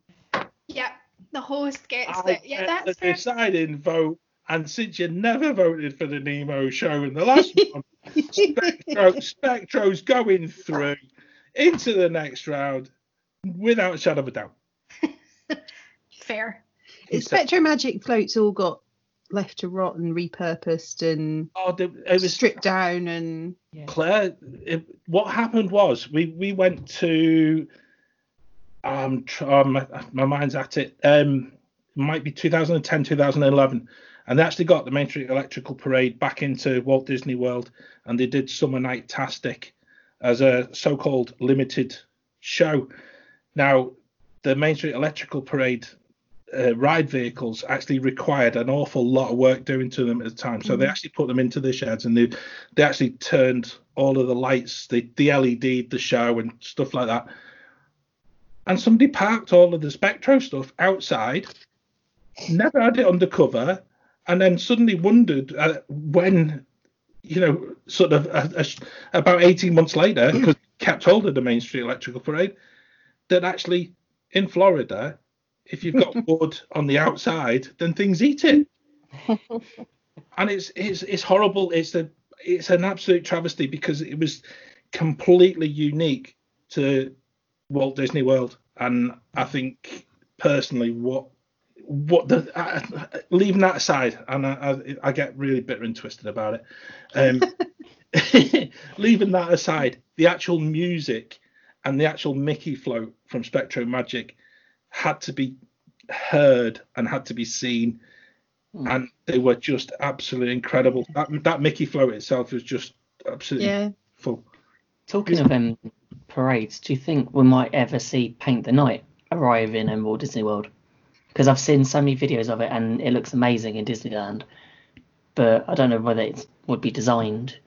Yep. The host gets I it. Yeah, get that's the fair. deciding vote. And since you never voted for the Nemo show in the last one, Spectro, Spectro's going through into the next round without a shadow of a doubt. Fair. It's Spectro Magic floats all got left to rot and repurposed and Oh, the- it was stripped down and Claire, it, what happened was we we went to um, tr- um my, my mind's at it um might be 2010 2011 and they actually got the Main Street Electrical Parade back into Walt Disney World and they did Summer Nightastic as a so-called limited show. Now the Main Street Electrical Parade uh, ride vehicles actually required an awful lot of work doing to them at the time. So they actually put them into the sheds and they they actually turned all of the lights, the the LED, the show and stuff like that. And somebody parked all of the Spectro stuff outside, never had it undercover, and then suddenly wondered uh, when, you know, sort of uh, uh, about 18 months later, because kept hold of the Main Street Electrical Parade, that actually in Florida, if you've got wood on the outside, then things eat it. and it's it's it's horrible. It's a it's an absolute travesty because it was completely unique to Walt Disney World, and I think personally, what what the uh, leaving that aside, and I, I, I get really bitter and twisted about it. Um, leaving that aside, the actual music and the actual Mickey float from Spectro Magic had to be heard and had to be seen, and they were just absolutely incredible. That, that Mickey float itself was just absolutely yeah. full. Talking of um, parades, do you think we might ever see Paint the Night arrive in um, Walt Disney World? Because I've seen so many videos of it and it looks amazing in Disneyland, but I don't know whether it would be designed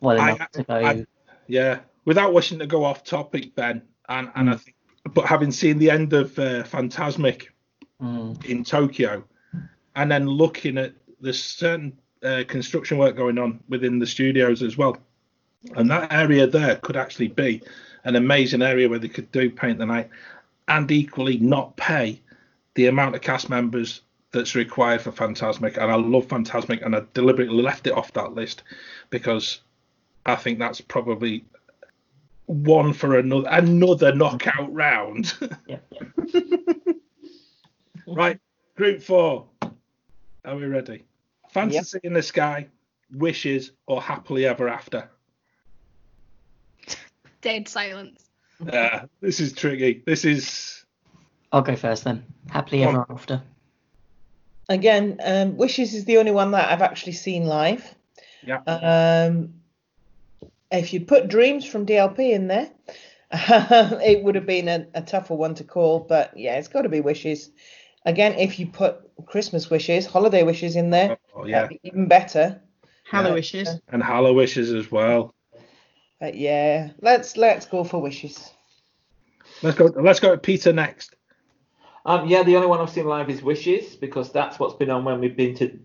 well I- enough to go. I- Yeah, without wishing to go off topic, Ben, and and Mm. I think, but having seen the end of uh, Fantasmic Mm, in Tokyo, and then looking at the certain uh, construction work going on within the studios as well, and that area there could actually be an amazing area where they could do paint the night, and equally not pay the amount of cast members that's required for Fantasmic. And I love Fantasmic, and I deliberately left it off that list because I think that's probably one for another another knockout round. yeah, yeah. right, group four. Are we ready? Fantasy in the sky, wishes, or happily ever after. Dead silence. Uh, this is tricky. This is I'll go first then. Happily Go ever after. Again, um, Wishes is the only one that I've actually seen live. Yeah. Um, if you put Dreams from DLP in there, it would have been a, a tougher one to call. But yeah, it's got to be Wishes. Again, if you put Christmas Wishes, Holiday Wishes in there, Oh yeah, that'd be even better. Hallow Yeah. wishes. and HalloWishes as well. But yeah, let's let's go for Wishes. Let's go. Let's go to Peter next. Um, yeah, the only one I've seen live is Wishes because that's what's been on when we've been to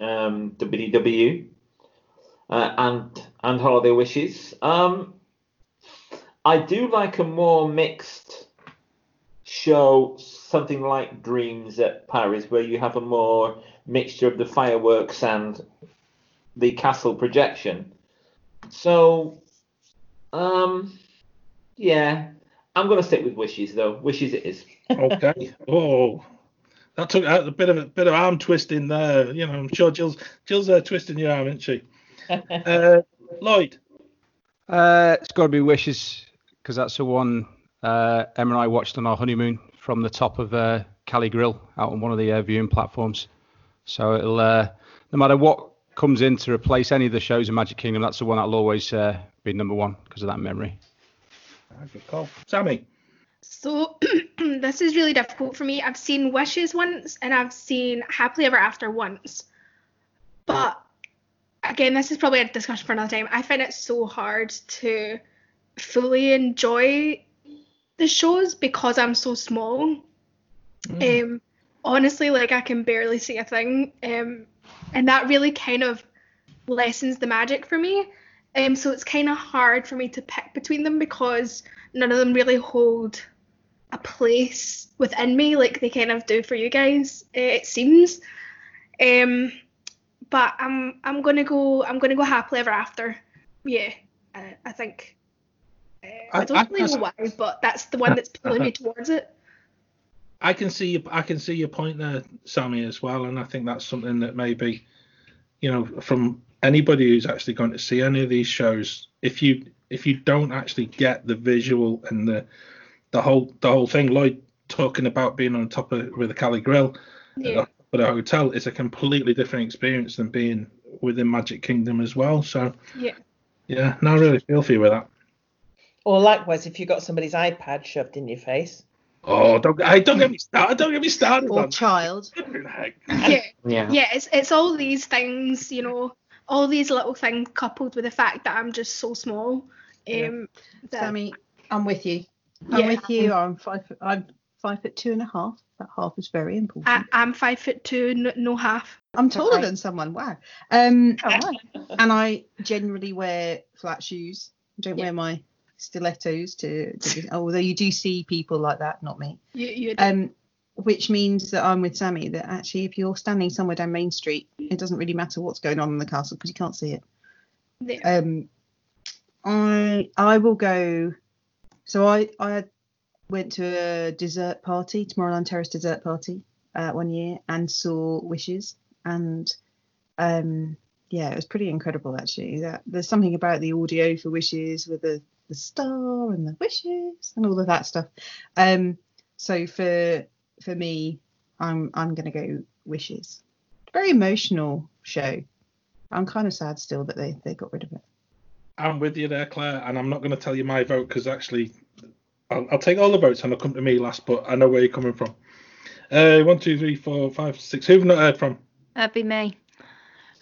um, WDW uh, and and Holiday Wishes. Um, I do like a more mixed show, something like Dreams at Paris, where you have a more mixture of the fireworks and the castle projection. So, um, yeah, I'm gonna stick with Wishes though. Wishes it is. Okay. oh, that took out a bit of a bit of arm twisting there. You know, I'm sure Jill's Jill's uh, twisting your arm, isn't she? Uh, Lloyd. Uh, it's got to be Wishes because that's the one uh, Emma and I watched on our honeymoon from the top of uh, Cali Grill out on one of the uh, viewing platforms. So it'll uh, no matter what comes in to replace any of the shows in Magic Kingdom, that's the one that'll always uh, be number one because of that memory. Good call. Sammy. So this is really difficult for me. I've seen Wishes once and I've seen Happily Ever After once. But again, this is probably a discussion for another time. I find it so hard to fully enjoy the shows because I'm so small. Um honestly like I can barely see a thing. Um and that really kind of lessens the magic for me. Um so it's kind of hard for me to pick between them because none of them really hold a place within me like they kind of do for you guys it seems um but i'm i'm gonna go i'm gonna go happily ever after. Yeah i, I think uh, I, I- don't I- really know why but that's the one that's pulling me towards it. I can see your, I can see your point there, Sammy, as well, and I think that's something that maybe, you know, from anybody who's actually going to see any of these shows, if you if you don't actually get the visual and the the whole the whole thing, Lloyd talking about being on top of with a Cali Grill yeah at a hotel is a completely different experience than being within Magic Kingdom as well. So yeah yeah, no, I really feel for you with that. Or likewise, if you got somebody's iPad shoved in your face. Oh, don't hey, don't get me started. Don't get me started. Or on child. that. Flipping heck. yeah Yeah. yeah it's it's all these things you know all these little things coupled with the fact that i'm just so small Yeah. um that- Sammy, I'm with you. I'm Yeah. with you. I'm five. I'm five foot two and a half. That half is very important. I, i'm five foot two no, no half I'm taller than someone. Wow. Um, oh, and I generally wear flat shoes. I don't Yeah. wear my stilettos to, to although you do see people like that, not me. you you Um, which means that I'm with Sammy that actually if you're standing somewhere down Main Street, it doesn't really matter what's going on in the castle because you can't see it. yeah. Um, I I will go. So I I went to a dessert party, Tomorrowland Terrace dessert party, uh, one year, and saw Wishes, and um, yeah, it was pretty incredible actually. That there's something about the audio for Wishes with the the star and the wishes and all of that stuff. Um, so for for me, I'm I'm gonna go Wishes. Very emotional show. I'm kind of sad still that they they got rid of it. I'm with you there, Claire, and I'm not going to tell you my vote because actually, I'll, I'll take all the votes and I'll come to me last, but I know where you're coming from. Uh, one, two, three, four, five, six. Who've not heard from? That'd be me.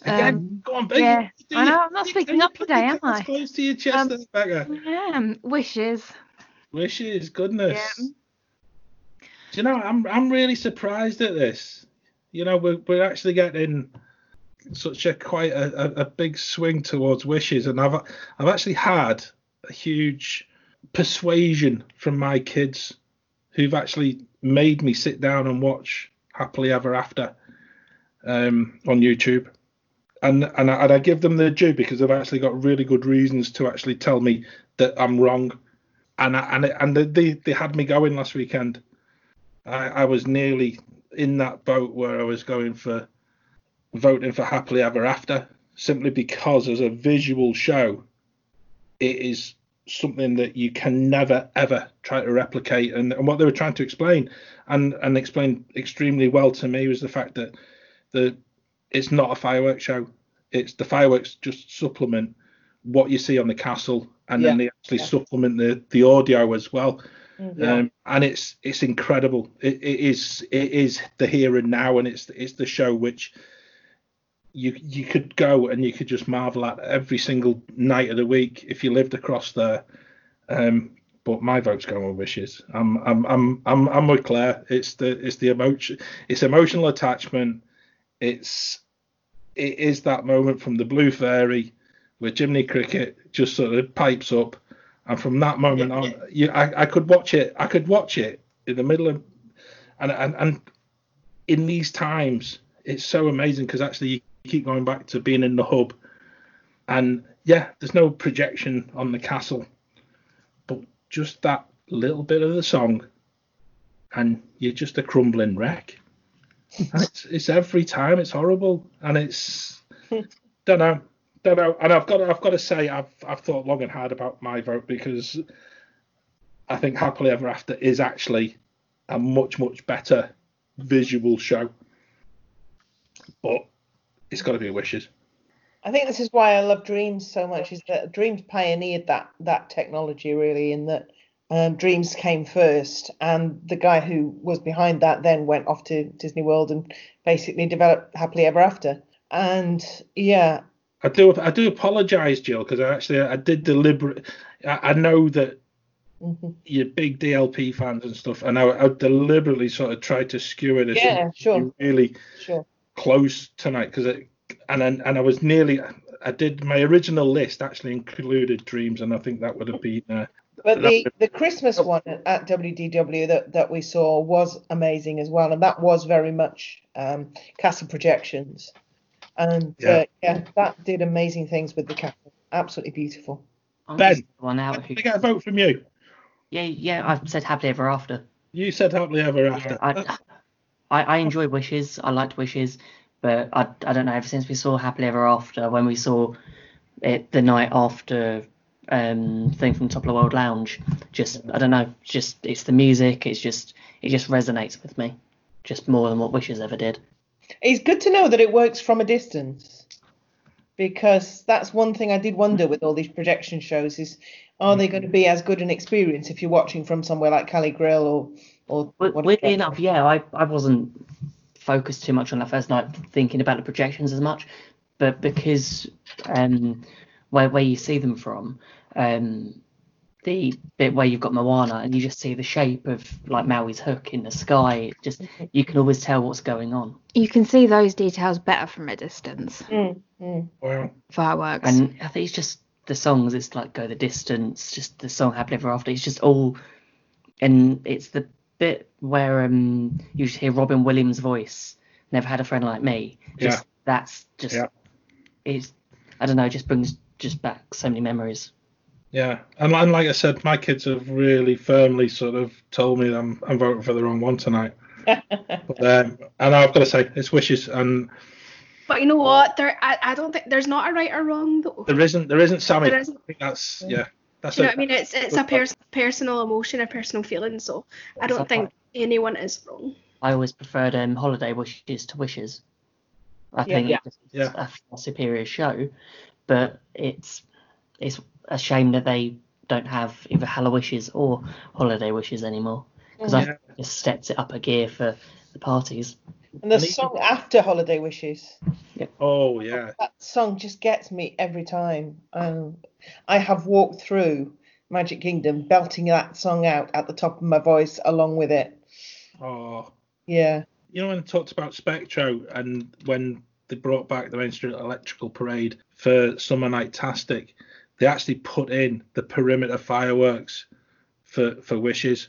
Again, Um, go on, baby. yeah, Do I know, I'm not speaking your- up today, am I? Close to your chest, Um, there, Becca. Yeah, wishes. Wishes, goodness. Yeah. Do you know, I'm I'm really surprised at this. You know, we're we're actually getting such a quite a, a, a big swing towards wishes, and I've I've actually had a huge persuasion from my kids who've actually made me sit down and watch Happily Ever After um, on YouTube. And, and, I, and I give them the due because they've actually got really good reasons to actually tell me that I'm wrong and I, and and they they had me going last weekend. I, I was nearly in that boat where I was going for voting for happily ever after simply because as a visual show, it is something that you can never ever try to replicate. And, and what they were trying to explain and and explain extremely well to me was the fact that the it's not a fireworks show. It's the fireworks just supplement what you see on the castle, and then they actually yeah. supplement the the audio as well. Mhm. Um, and it's it's incredible. It, it is it is the here and now, and it's it's the show which you you could go and you could just marvel at every single night of the week if you lived across there. Um, but my vote's going with wishes. I'm I'm I'm I'm I'm with Claire. It's the it's the emotion it's emotional attachment. It's it is that moment from the Blue Fairy where Jiminy Cricket just sort of pipes up, and from that moment on, you, I, I could watch it. I could watch it in the middle of, and and and in these times, it's so amazing because actually you keep going back to being in the hub, and yeah, there's no projection on the castle, but just that little bit of the song, and you're just a crumbling wreck. It's it's every time. It's horrible, and it's don't know, don't know. And I've got I've got to say I've I've thought long and hard about my vote because I think Happily Ever After is actually a much much better visual show, but it's got to be Wishes. I think this is why I love Dreams so much. Is that Dreams pioneered that that technology really, in that um, Dreams came first, and the guy who was behind that then went off to Disney World and basically developed Happily Ever After. And yeah, I do I do apologise, Jill, because I actually I did deliberate. I, I know that mhm. you're big DLP fans and stuff, and I, I deliberately sort of tried to skewer this. yeah, sure, Really sure. Close tonight because it and then and I was nearly I did my original list actually included dreams and I think that would have been uh, But the, the Christmas one at WDW that, that we saw was amazing as well, and that was very much um, castle projections, and Yeah. uh, yeah, that did amazing things with the castle. Absolutely beautiful. I'm Ben. just the one out Can who, I get a vote from you? yeah, yeah. I've said happily ever after. You said happily ever Yeah, after. I, I, I enjoy Wishes. I liked Wishes, but I, I don't know. Ever since we saw Happily Ever After, when we saw it the night after um thing from Top of the World Lounge, just I don't know. Just it's the music. It's just it just resonates with me, just more than what Wishes ever did. It's good to know that it works from a distance, because that's one thing I did wonder with all these projection shows is, are they going to be as good an experience if you're watching from somewhere like Cali Grill or or But whatever? weirdly enough, yeah, I, I wasn't focused too much on that first night thinking about the projections as much, but because um where where you see them from, um the bit where you've got Moana and you just see the shape of like Maui's hook in the sky, just you can always tell what's going on. You can see those details better from a distance. Mm, mm. Wow. Fireworks. And I think it's just the songs, it's like Go the Distance, just the song Happily Ever After, it's just all and it's the bit where um you just hear Robin Williams' voice, Never Had a Friend Like Me. Just that's just Yeah. it's I don't know, it just brings just back so many memories. Yeah, and, and like I said, my kids have really firmly sort of told me that I'm, I'm voting for the wrong one tonight. but, um, and I've got to say, it's wishes, and But you know what? There, I, I don't think there's not a right or wrong though. there isn't there isn't Sammy. There I think that's yeah, that's Do you know it. what I mean? It's it's a pers- personal emotion, a personal feeling. So I don't think anyone is wrong. I always preferred um Holiday Wishes to Wishes. I Yeah. think Yeah. it's Yeah. a superior show, but it's it's a shame that they don't have either HalloWishes or Holiday Wishes anymore because I Yeah. think it just steps it up a gear for the parties. And the And even- song after Holiday Wishes. Oh yeah, that song just gets me every time. Um, I have walked through Magic Kingdom belting that song out at the top of my voice along with it. oh. Yeah. You know when I talked about Spectro and when they brought back the Main Street Electrical Parade for Summer Nightastic, they actually put in the perimeter fireworks for for Wishes,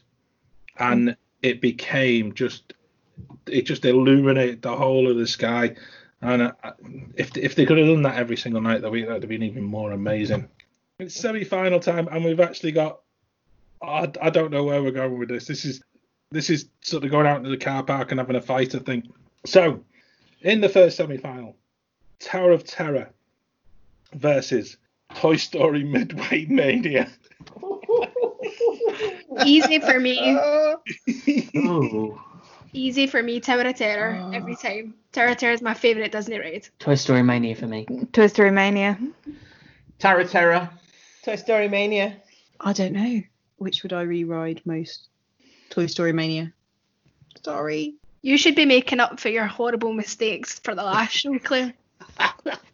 and it became just it just illuminated the whole of the sky. And uh, if if they could have done that every single night that week, that'd have been even more amazing. It's semi-final time, and we've actually got. I, I don't know where we're going with this. This is this is sort of going out into the car park and having a fight, I think. So, in the first semi-final, Tower of Terror versus Toy Story Midway Mania. Easy for me. Ooh. Easy for me. Tower of Terror every ah. time. Tower of Terror is my favourite Disney ride. Toy Story Mania for me. Toy Story Mania. Tara Terra. Toy Story Mania. I don't know. Which would I re-ride most? Toy Story Mania. Sorry. You should be making up for your horrible mistakes for the last show, Claire.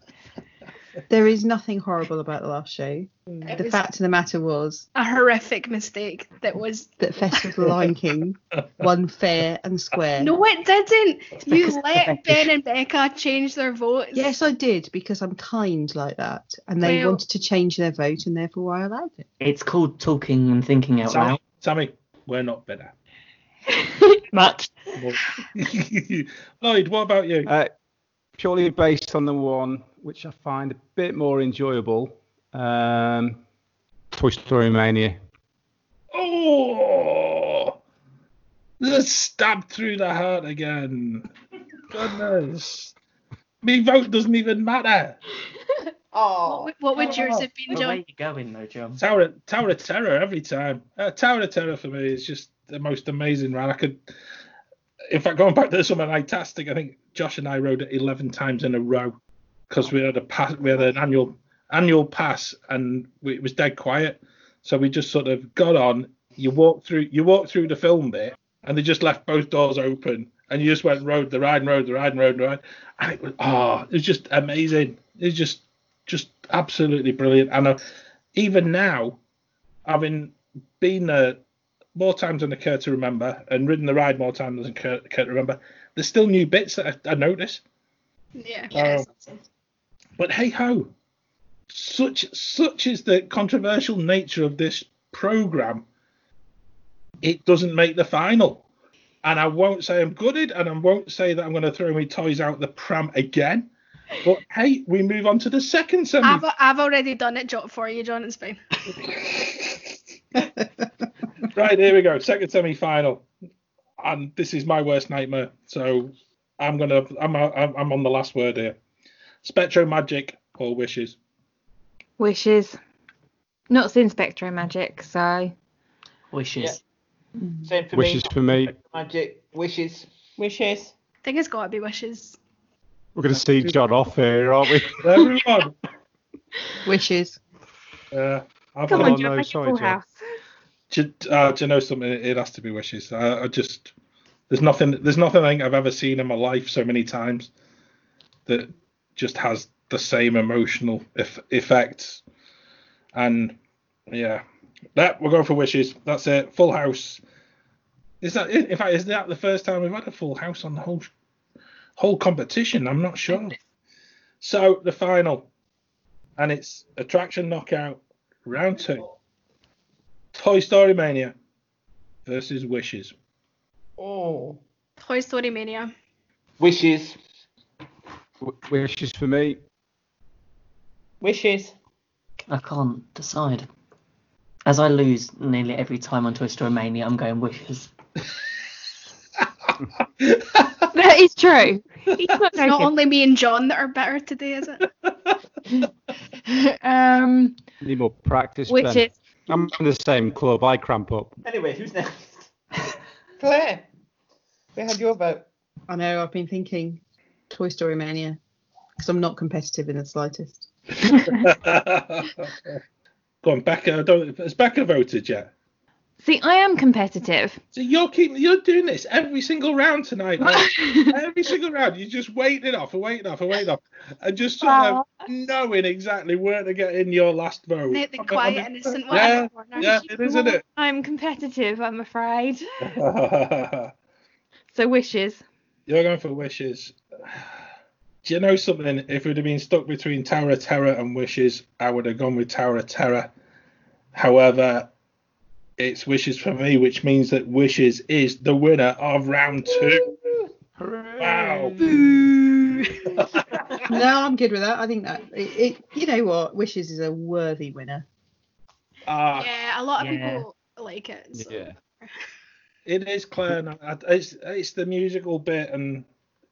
There is nothing horrible about the last show. It The fact of the matter was a horrific mistake that was. that Festival of the Lion King won fair and square. No, it didn't. because You of let Ben and Becca change their votes. Yes, I did because I'm kind like that, and they Well- wanted to change their vote, and therefore I allowed it. It's called talking and thinking out Sammy, loud. Sammy, we're not better. Matt. Lloyd, what about you? Uh, purely based on the one which I find a bit more enjoyable, um, Toy Story Mania. Oh, the stab through the heart again. Goodness. Me vote doesn't even matter. What, Oh, would- what would yours have been, Where are you going though, John? Tower, Tower of Terror every time. Uh, Tower of Terror for me is just the most amazing ride. I could, in fact, going back to the Summer Nightastic, I think Josh and I rode it 11 times in a row because we had a pass, we had an annual annual pass and we, it was dead quiet. So we just sort of got on. You walk through, you walk through the film bit, and they just left both doors open, and you just went and rode the ride and rode the ride and rode the ride, and it was oh, it was just amazing. It was just just absolutely brilliant. And uh, even now, having been there more times than I care to remember and ridden the ride more times than I care, care to remember, there's still new bits that I, I notice. Yeah. Oh. But hey ho, such such is the controversial nature of this program. It doesn't make the final, and I won't say I'm gutted, and I won't say that I'm going to throw my toys out the pram again. But hey, we move on to the second semi. I've, I've already done it for you, John. It's fine. right, here we go. Second semi final. And this is my worst nightmare. So I'm gonna I'm I'm, I'm on the last word here. Spectro Magic or Wishes. Wishes. Not seen Spectro Magic, so Wishes. Same for Wishes me. for me. Magic. Wishes. wishes. I think it's got to be wishes. We're going to see John off here, aren't we? Everyone. Wishes. uh, I've come on, got, John, no, sorry, full John. house. do, uh, do you know something? It has to be Wishes. I, I just there's nothing there's nothing I think I've ever seen in my life so many times that just has the same emotional eff- effects. And yeah, that we're going for Wishes. That's it. Full house. Is that in fact? Is that the first time we've had a full house on the whole whole competition? I'm not sure. So the final, and it's attraction knockout round two. Toy Story Mania versus Wishes. Oh, Toy Story Mania. Wishes. W- Wishes for me. wishes. I can't decide. As I lose nearly every time on Toy Story Mania, I'm going Wishes. That is true. He's not It's not only me and John that are better today, is it? um, Need more practice. which Ben. is I'm in the same club. I cramp up. Anyway, who's next? Claire, we had your vote. I know. I've been thinking Toy Story Mania because I'm not competitive in the slightest. Go on, Becca. I don't, has Becca voted yet? see, I am competitive. So you're keeping, you're doing this every single round tonight. like, every single round, you're just waiting off and waiting off and waiting off, and just sort of knowing exactly where to get in your last vote. The, the I'm- quiet, I'm- innocent one. Yeah, in the corner. yeah, it is, isn't it? I'm competitive, I'm afraid. So wishes. You're going for wishes. Do you know something? If we'd have been stuck between Tower of Terror and Wishes, I would have gone with Tower of Terror. However, it's Wishes for me, which means that Wishes is the winner of round two. Wow. No, I'm good with that. I think that it, it you know what, Wishes is a worthy winner. Ah, Yeah, a lot of Yeah. people like it. so- Yeah. it is Claire. and It's it's the musical bit, and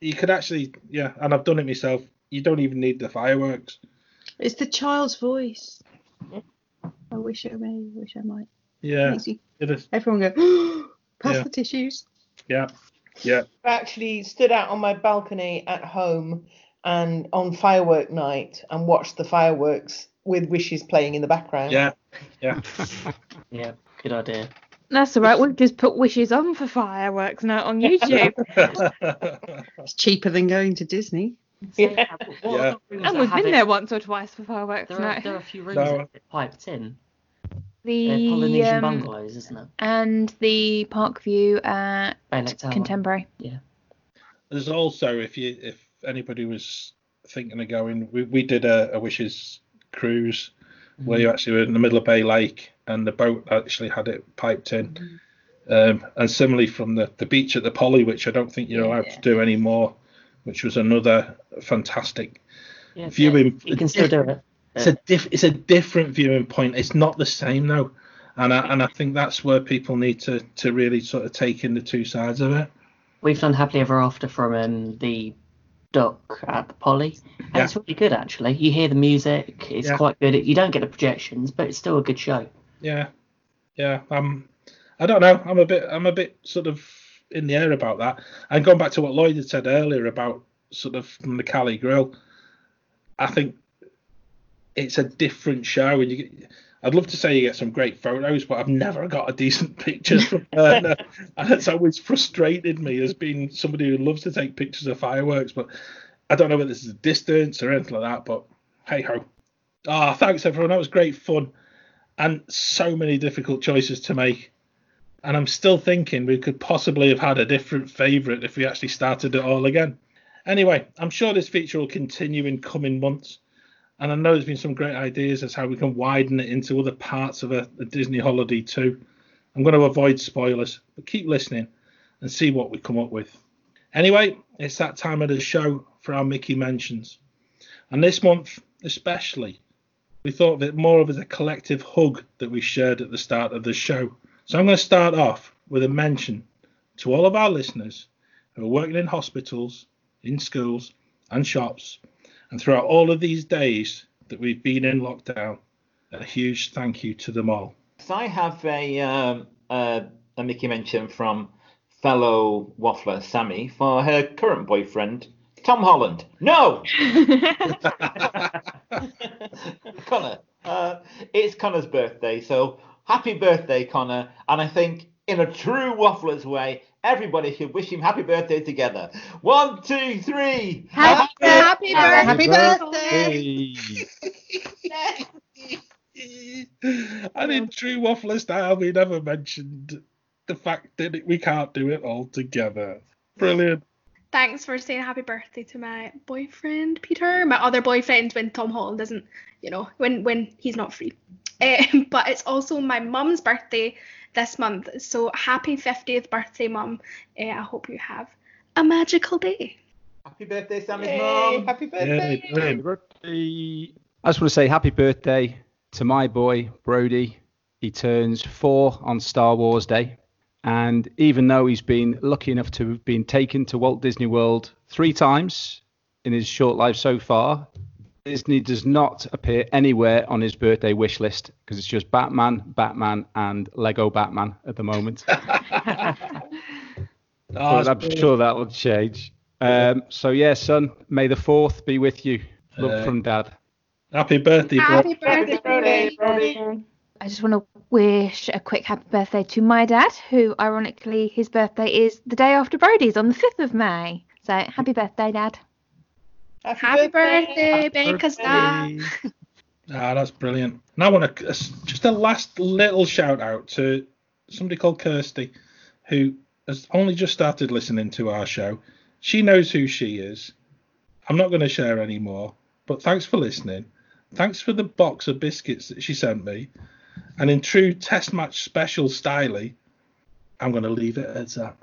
you could actually, yeah, and I've done it myself. You don't even need the fireworks. It's the child's voice. I wish I may, wish I might. Yeah, you, it is. everyone go, pass Yeah. the tissues. Yeah, yeah. I actually stood out on my balcony at home and on firework night and watched the fireworks with wishes playing in the background. Yeah, yeah. Yeah, good idea. That's all right. We've just put wishes on for fireworks now on YouTube. It's cheaper than going to Disney. So, Yeah. yeah, what- what Yeah. and we've been it- there once or twice for fireworks There now. are, there are a few rooms No. that are piped in. the They're Polynesian um, bungalows, isn't it? and the Parkview at Contemporary. Yeah. There's also if you if anybody was thinking of going, we, we did a, a wishes cruise where you actually were in the middle of Bay Lake and the boat actually had it piped in. Um, and similarly from the, the beach at the Polly, which I don't think you're allowed to do anymore, which was another fantastic Yeah, viewing. You can still do it. It's a diff, it's a different viewing point. It's not the same though, and I, and I think that's where people need to to really sort of take in the two sides of it. We've done Happily Ever After from um, the at the Poly, and Yeah. it's really good actually. You hear the music; it's Yeah. quite good. You don't get the projections, but it's still a good show. Yeah, yeah. Um, I don't know. I'm a bit I'm a bit sort of in the air about that. And going back to what Lloyd had said earlier about sort of from the Cali Grill, I think it's a different show, and you. I'd love to say you get some great photos, but I've never got a decent picture from and it's always frustrated me as being somebody who loves to take pictures of fireworks. But I don't know whether this is a distance or anything like that. But hey ho. Ah, thanks everyone. That was great fun, and so many difficult choices to make. And I'm still thinking we could possibly have had a different favourite if we actually started it all again. Anyway, I'm sure this feature will continue in coming months. And I know there's been some great ideas as how we can widen it into other parts of a, a Disney holiday too. I'm going to avoid spoilers, but keep listening and see what we come up with. Anyway, it's that time of the show for our Mickey mentions. And this month, especially, we thought of it more of as a collective hug that we shared at the start of the show. So I'm going to start off with a mention to all of our listeners who are working in hospitals, in schools, and shops and throughout all of these days that we've been in lockdown, a huge thank you to them all. So I have a um, uh, a Mickey mention from fellow waffler Sammy for her current boyfriend Tom Holland. No, Connor. Uh, it's Connor's birthday, so happy birthday, Connor! And I think in a true waffler's way, everybody should wish him happy birthday together. One, two, three. Happy Happy birthday. Happy birthday. and in true waffler style, we never mentioned the fact that we can't do it all together. Brilliant. Thanks for saying happy birthday to my boyfriend Peter. My other boyfriend when Tom Holland doesn't, you know, when when he's not free. Um, but it's also my mum's birthday this month. So happy 50th birthday, mum. Uh, I hope you have a magical day. Happy birthday, Sammy's Yay, mom. happy Yeah, birthday. brilliant. birthday. I just want to say happy birthday to my boy Brody. He turns four on Star Wars Day. And even though he's been lucky enough to have been taken to Walt Disney World three times in his short life so far, Disney does not appear anywhere on his birthday wish list because it's just Batman, Batman, and Lego Batman at the moment. Oh, but I'm it's sure that will change. Um, so yeah, son, may the fourth be with you. Love Uh, from dad. Happy birthday, bro. Happy birthday, Brody. Brody. I just want to wish a quick happy birthday to my dad, who ironically his birthday is the day after Brody's on the 5th of May. So happy birthday, Dad. Happy birthday, Baker Star. Ah, that's brilliant. And I want to just a last little shout out to somebody called Kirsty, who has only just started listening to our show. She knows who she is. I'm not going to share anymore, but thanks for listening. Thanks for the box of biscuits that she sent me. And in true test match special style, I'm going to leave it at that.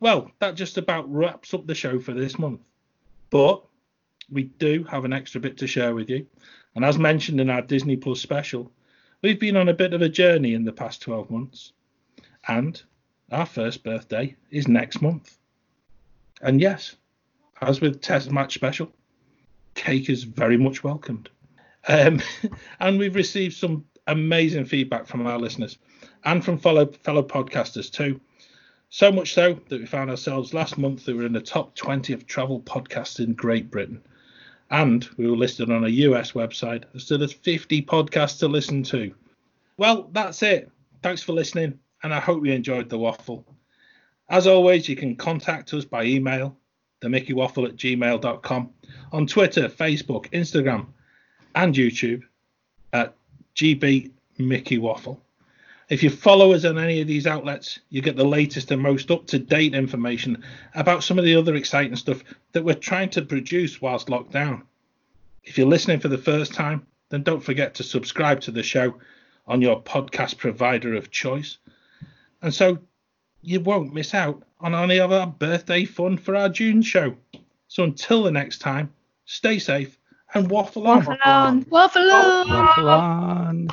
Well, that just about wraps up the show for this month. But we do have an extra bit to share with you. And as mentioned in our Disney Plus special, we've been on a bit of a journey in the past 12 months. And our first birthday is next month. And yes, as with Test Match Special, cake is very much welcomed. Um, and we've received some amazing feedback from our listeners and from fellow fellow podcasters too. So much so that we found ourselves last month that we were in the top 20 of travel podcasts in Great Britain. And we were listed on a US website as there's 50 podcasts to listen to. Well, that's it. Thanks for listening, and I hope you enjoyed the waffle. As always, you can contact us by email, themickeywaffle at gmail.com, on Twitter, Facebook, Instagram, and YouTube at GB Mickey Waffle. If you follow us on any of these outlets, you get the latest and most up to date information about some of the other exciting stuff that we're trying to produce whilst locked down. If you're listening for the first time, then don't forget to subscribe to the show on your podcast provider of choice. And so you won't miss out on any of our birthday fun for our June show. So until the next time, stay safe and waffle on. Waffle on. Waffle on. Waffle on.